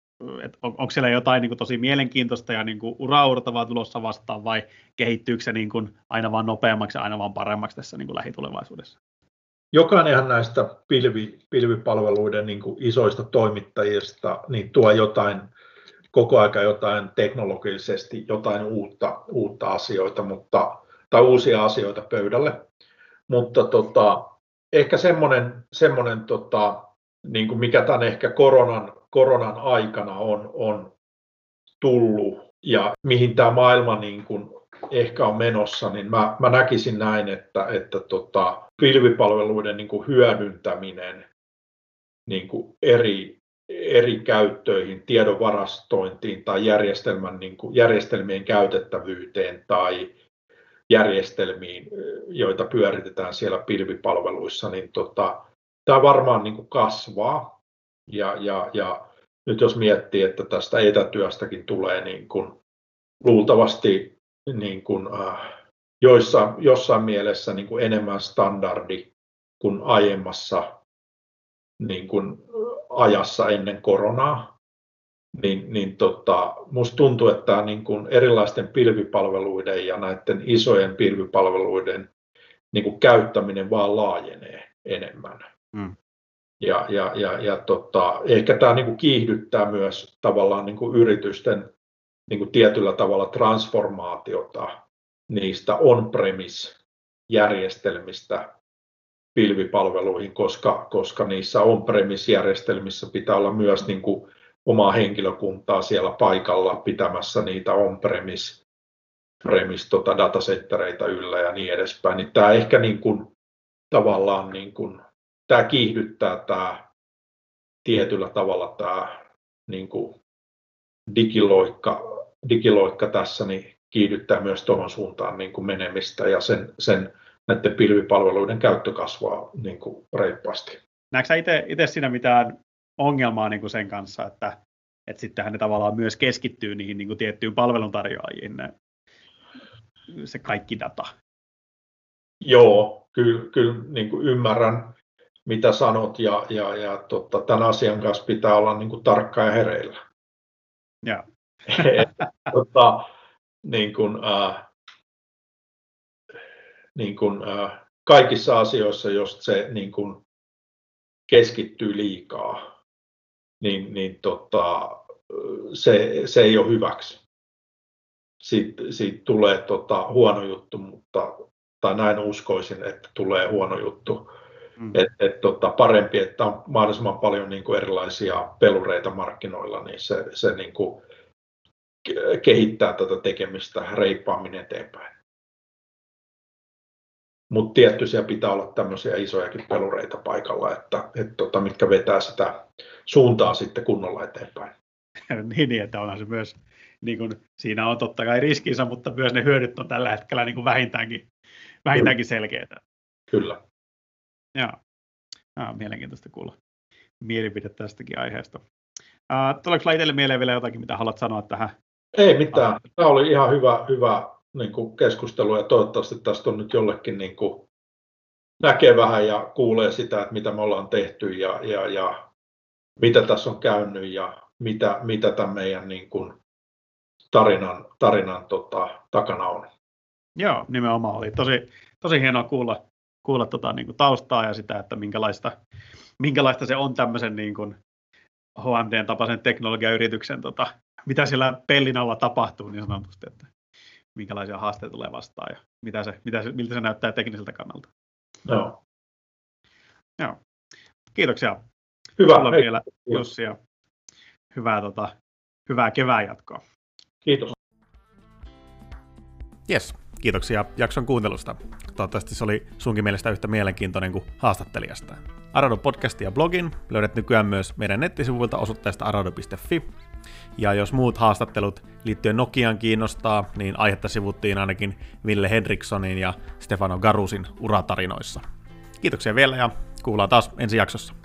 et on, onko siellä jotain niin kuin, tosi mielenkiintoista ja niin uraurtavaa tulossa vastaan vai kehittyykö se niin kuin, aina vaan nopeammaksi ja aina vaan paremmaksi tässä niin kuin, lähitulevaisuudessa? Jokainenhan näistä pilvi, pilvipalveluiden niin kuin isoista toimittajista niin tuo jotain koko aika jotain teknologisesti jotain uutta, uutta asioita, mutta, tai uusia asioita pöydälle. Mutta tota, ehkä semmoinen, semmoinen tota, niin kuin mikä tämän ehkä koronan, koronan aikana on, on tullut ja mihin tämä maailma niin kuin ehkä on menossa, niin mä, mä näkisin näin, että, että tota, pilvipalveluiden niin kuin hyödyntäminen niin kuin eri, eri käyttöihin, tiedon varastointiin tai järjestelmän, niin kuin, järjestelmien käytettävyyteen tai järjestelmiin, joita pyöritetään siellä pilvipalveluissa, niin tota, tämä varmaan niin kuin kasvaa. Ja, ja, ja nyt jos miettii, että tästä etätyöstäkin tulee niin kuin, luultavasti niin kuin, äh, joissa, jossain mielessä niin kuin enemmän standardi kuin aiemmassa niin kuin ajassa ennen koronaa, niin, niin tota, musta tuntuu, että tämä niin kuin erilaisten pilvipalveluiden ja näiden isojen pilvipalveluiden niin kuin käyttäminen vaan laajenee enemmän. Mm. Ja, ja, ja, ja tota, ehkä tämä niin kuin kiihdyttää myös tavallaan niin kuin yritysten niin kuin tietyllä tavalla transformaatiota niistä on-premise-järjestelmistä pilvipalveluihin, koska, koska niissä on-premise-järjestelmissä pitää olla myös niin kuin omaa henkilökuntaa siellä paikalla pitämässä niitä on-premise premise, tota datasettereitä yllä ja niin edespäin. Niin tämä ehkä niin kuin, tavallaan niin kuin, tämä kiihdyttää tämä tietyllä tavalla tämä niin kuin digiloikka, digiloikka tässä niin kiihdyttää myös tuohon suuntaan niin kuin menemistä ja sen, sen näiden pilvipalveluiden käyttö kasvaa niin kuin reippaasti. Näetkö itse siinä mitään ongelmaa niin kuin sen kanssa, että, että sittenhän ne tavallaan myös keskittyy niihin niin kuin tiettyyn palveluntarjoajiin, ne, se kaikki data? Joo, kyllä, kyllä niin kuin ymmärrän, mitä sanot, ja, ja, ja tota, tämän asian kanssa pitää olla niin kuin tarkka ja hereillä. Ja. tota, niin kuin, äh, niin kuin, äh, kaikissa asioissa, jos se niin kuin, keskittyy liikaa, niin, niin tota, se, se ei ole hyväksi. Siitä, siitä tulee tota, huono juttu, mutta, tai näin uskoisin, että tulee huono juttu. Mm. Et, et, tota, parempi, että on mahdollisimman paljon niin kuin erilaisia pelureita markkinoilla, niin se, se niin kuin, kehittää tätä tekemistä reippaammin eteenpäin. Mutta tietty siellä pitää olla tämmöisiä isojakin pelureita paikalla, että, et, tota, mitkä vetää sitä suuntaa sitten kunnolla eteenpäin. niin, niin, että onhan se myös, niin kuin, siinä on totta kai riskinsä, mutta myös ne hyödyt on tällä hetkellä niin vähintäänkin, vähintäänkin selkeitä. Kyllä. Joo. Ah, mielenkiintoista kuulla mielipide tästäkin aiheesta. Uh, tuleeko itselle mieleen vielä jotakin, mitä haluat sanoa tähän? Ei mitään. Tämä oli ihan hyvä, hyvä niin kuin keskustelu ja toivottavasti tästä on nyt jollekin niin kuin näkee vähän ja kuulee sitä, että mitä me ollaan tehty ja, ja, ja mitä tässä on käynyt ja mitä, mitä tämän meidän niin kuin tarinan, tarinan tota, takana on. Joo, nimenomaan oli tosi, tosi hienoa kuulla, kuulla tota, niin kuin taustaa ja sitä, että minkälaista, minkälaista se on tämmöisen niin kuin HMD-tapaisen teknologiayrityksen, tota, mitä siellä pellin alla tapahtuu niin sanotusti, että minkälaisia haasteita tulee vastaan ja mitä se, mitä se, miltä se näyttää tekniseltä kannalta. Joo. Joo. Kiitoksia. Hyvä. vielä, Jussi, ja hyvää, tota, hyvää kevään jatkoa. Kiitos. Yes, kiitoksia jakson kuuntelusta. Toivottavasti se oli sunkin mielestä yhtä mielenkiintoinen kuin haastattelijasta. Arado podcasti ja blogin löydät nykyään myös meidän nettisivuilta osoitteesta arado.fi. Ja jos muut haastattelut liittyen Nokiaan kiinnostaa, niin aihetta sivuttiin ainakin Ville Henrikssonin ja Stefano Garusin uratarinoissa. Kiitoksia vielä ja kuullaan taas ensi jaksossa.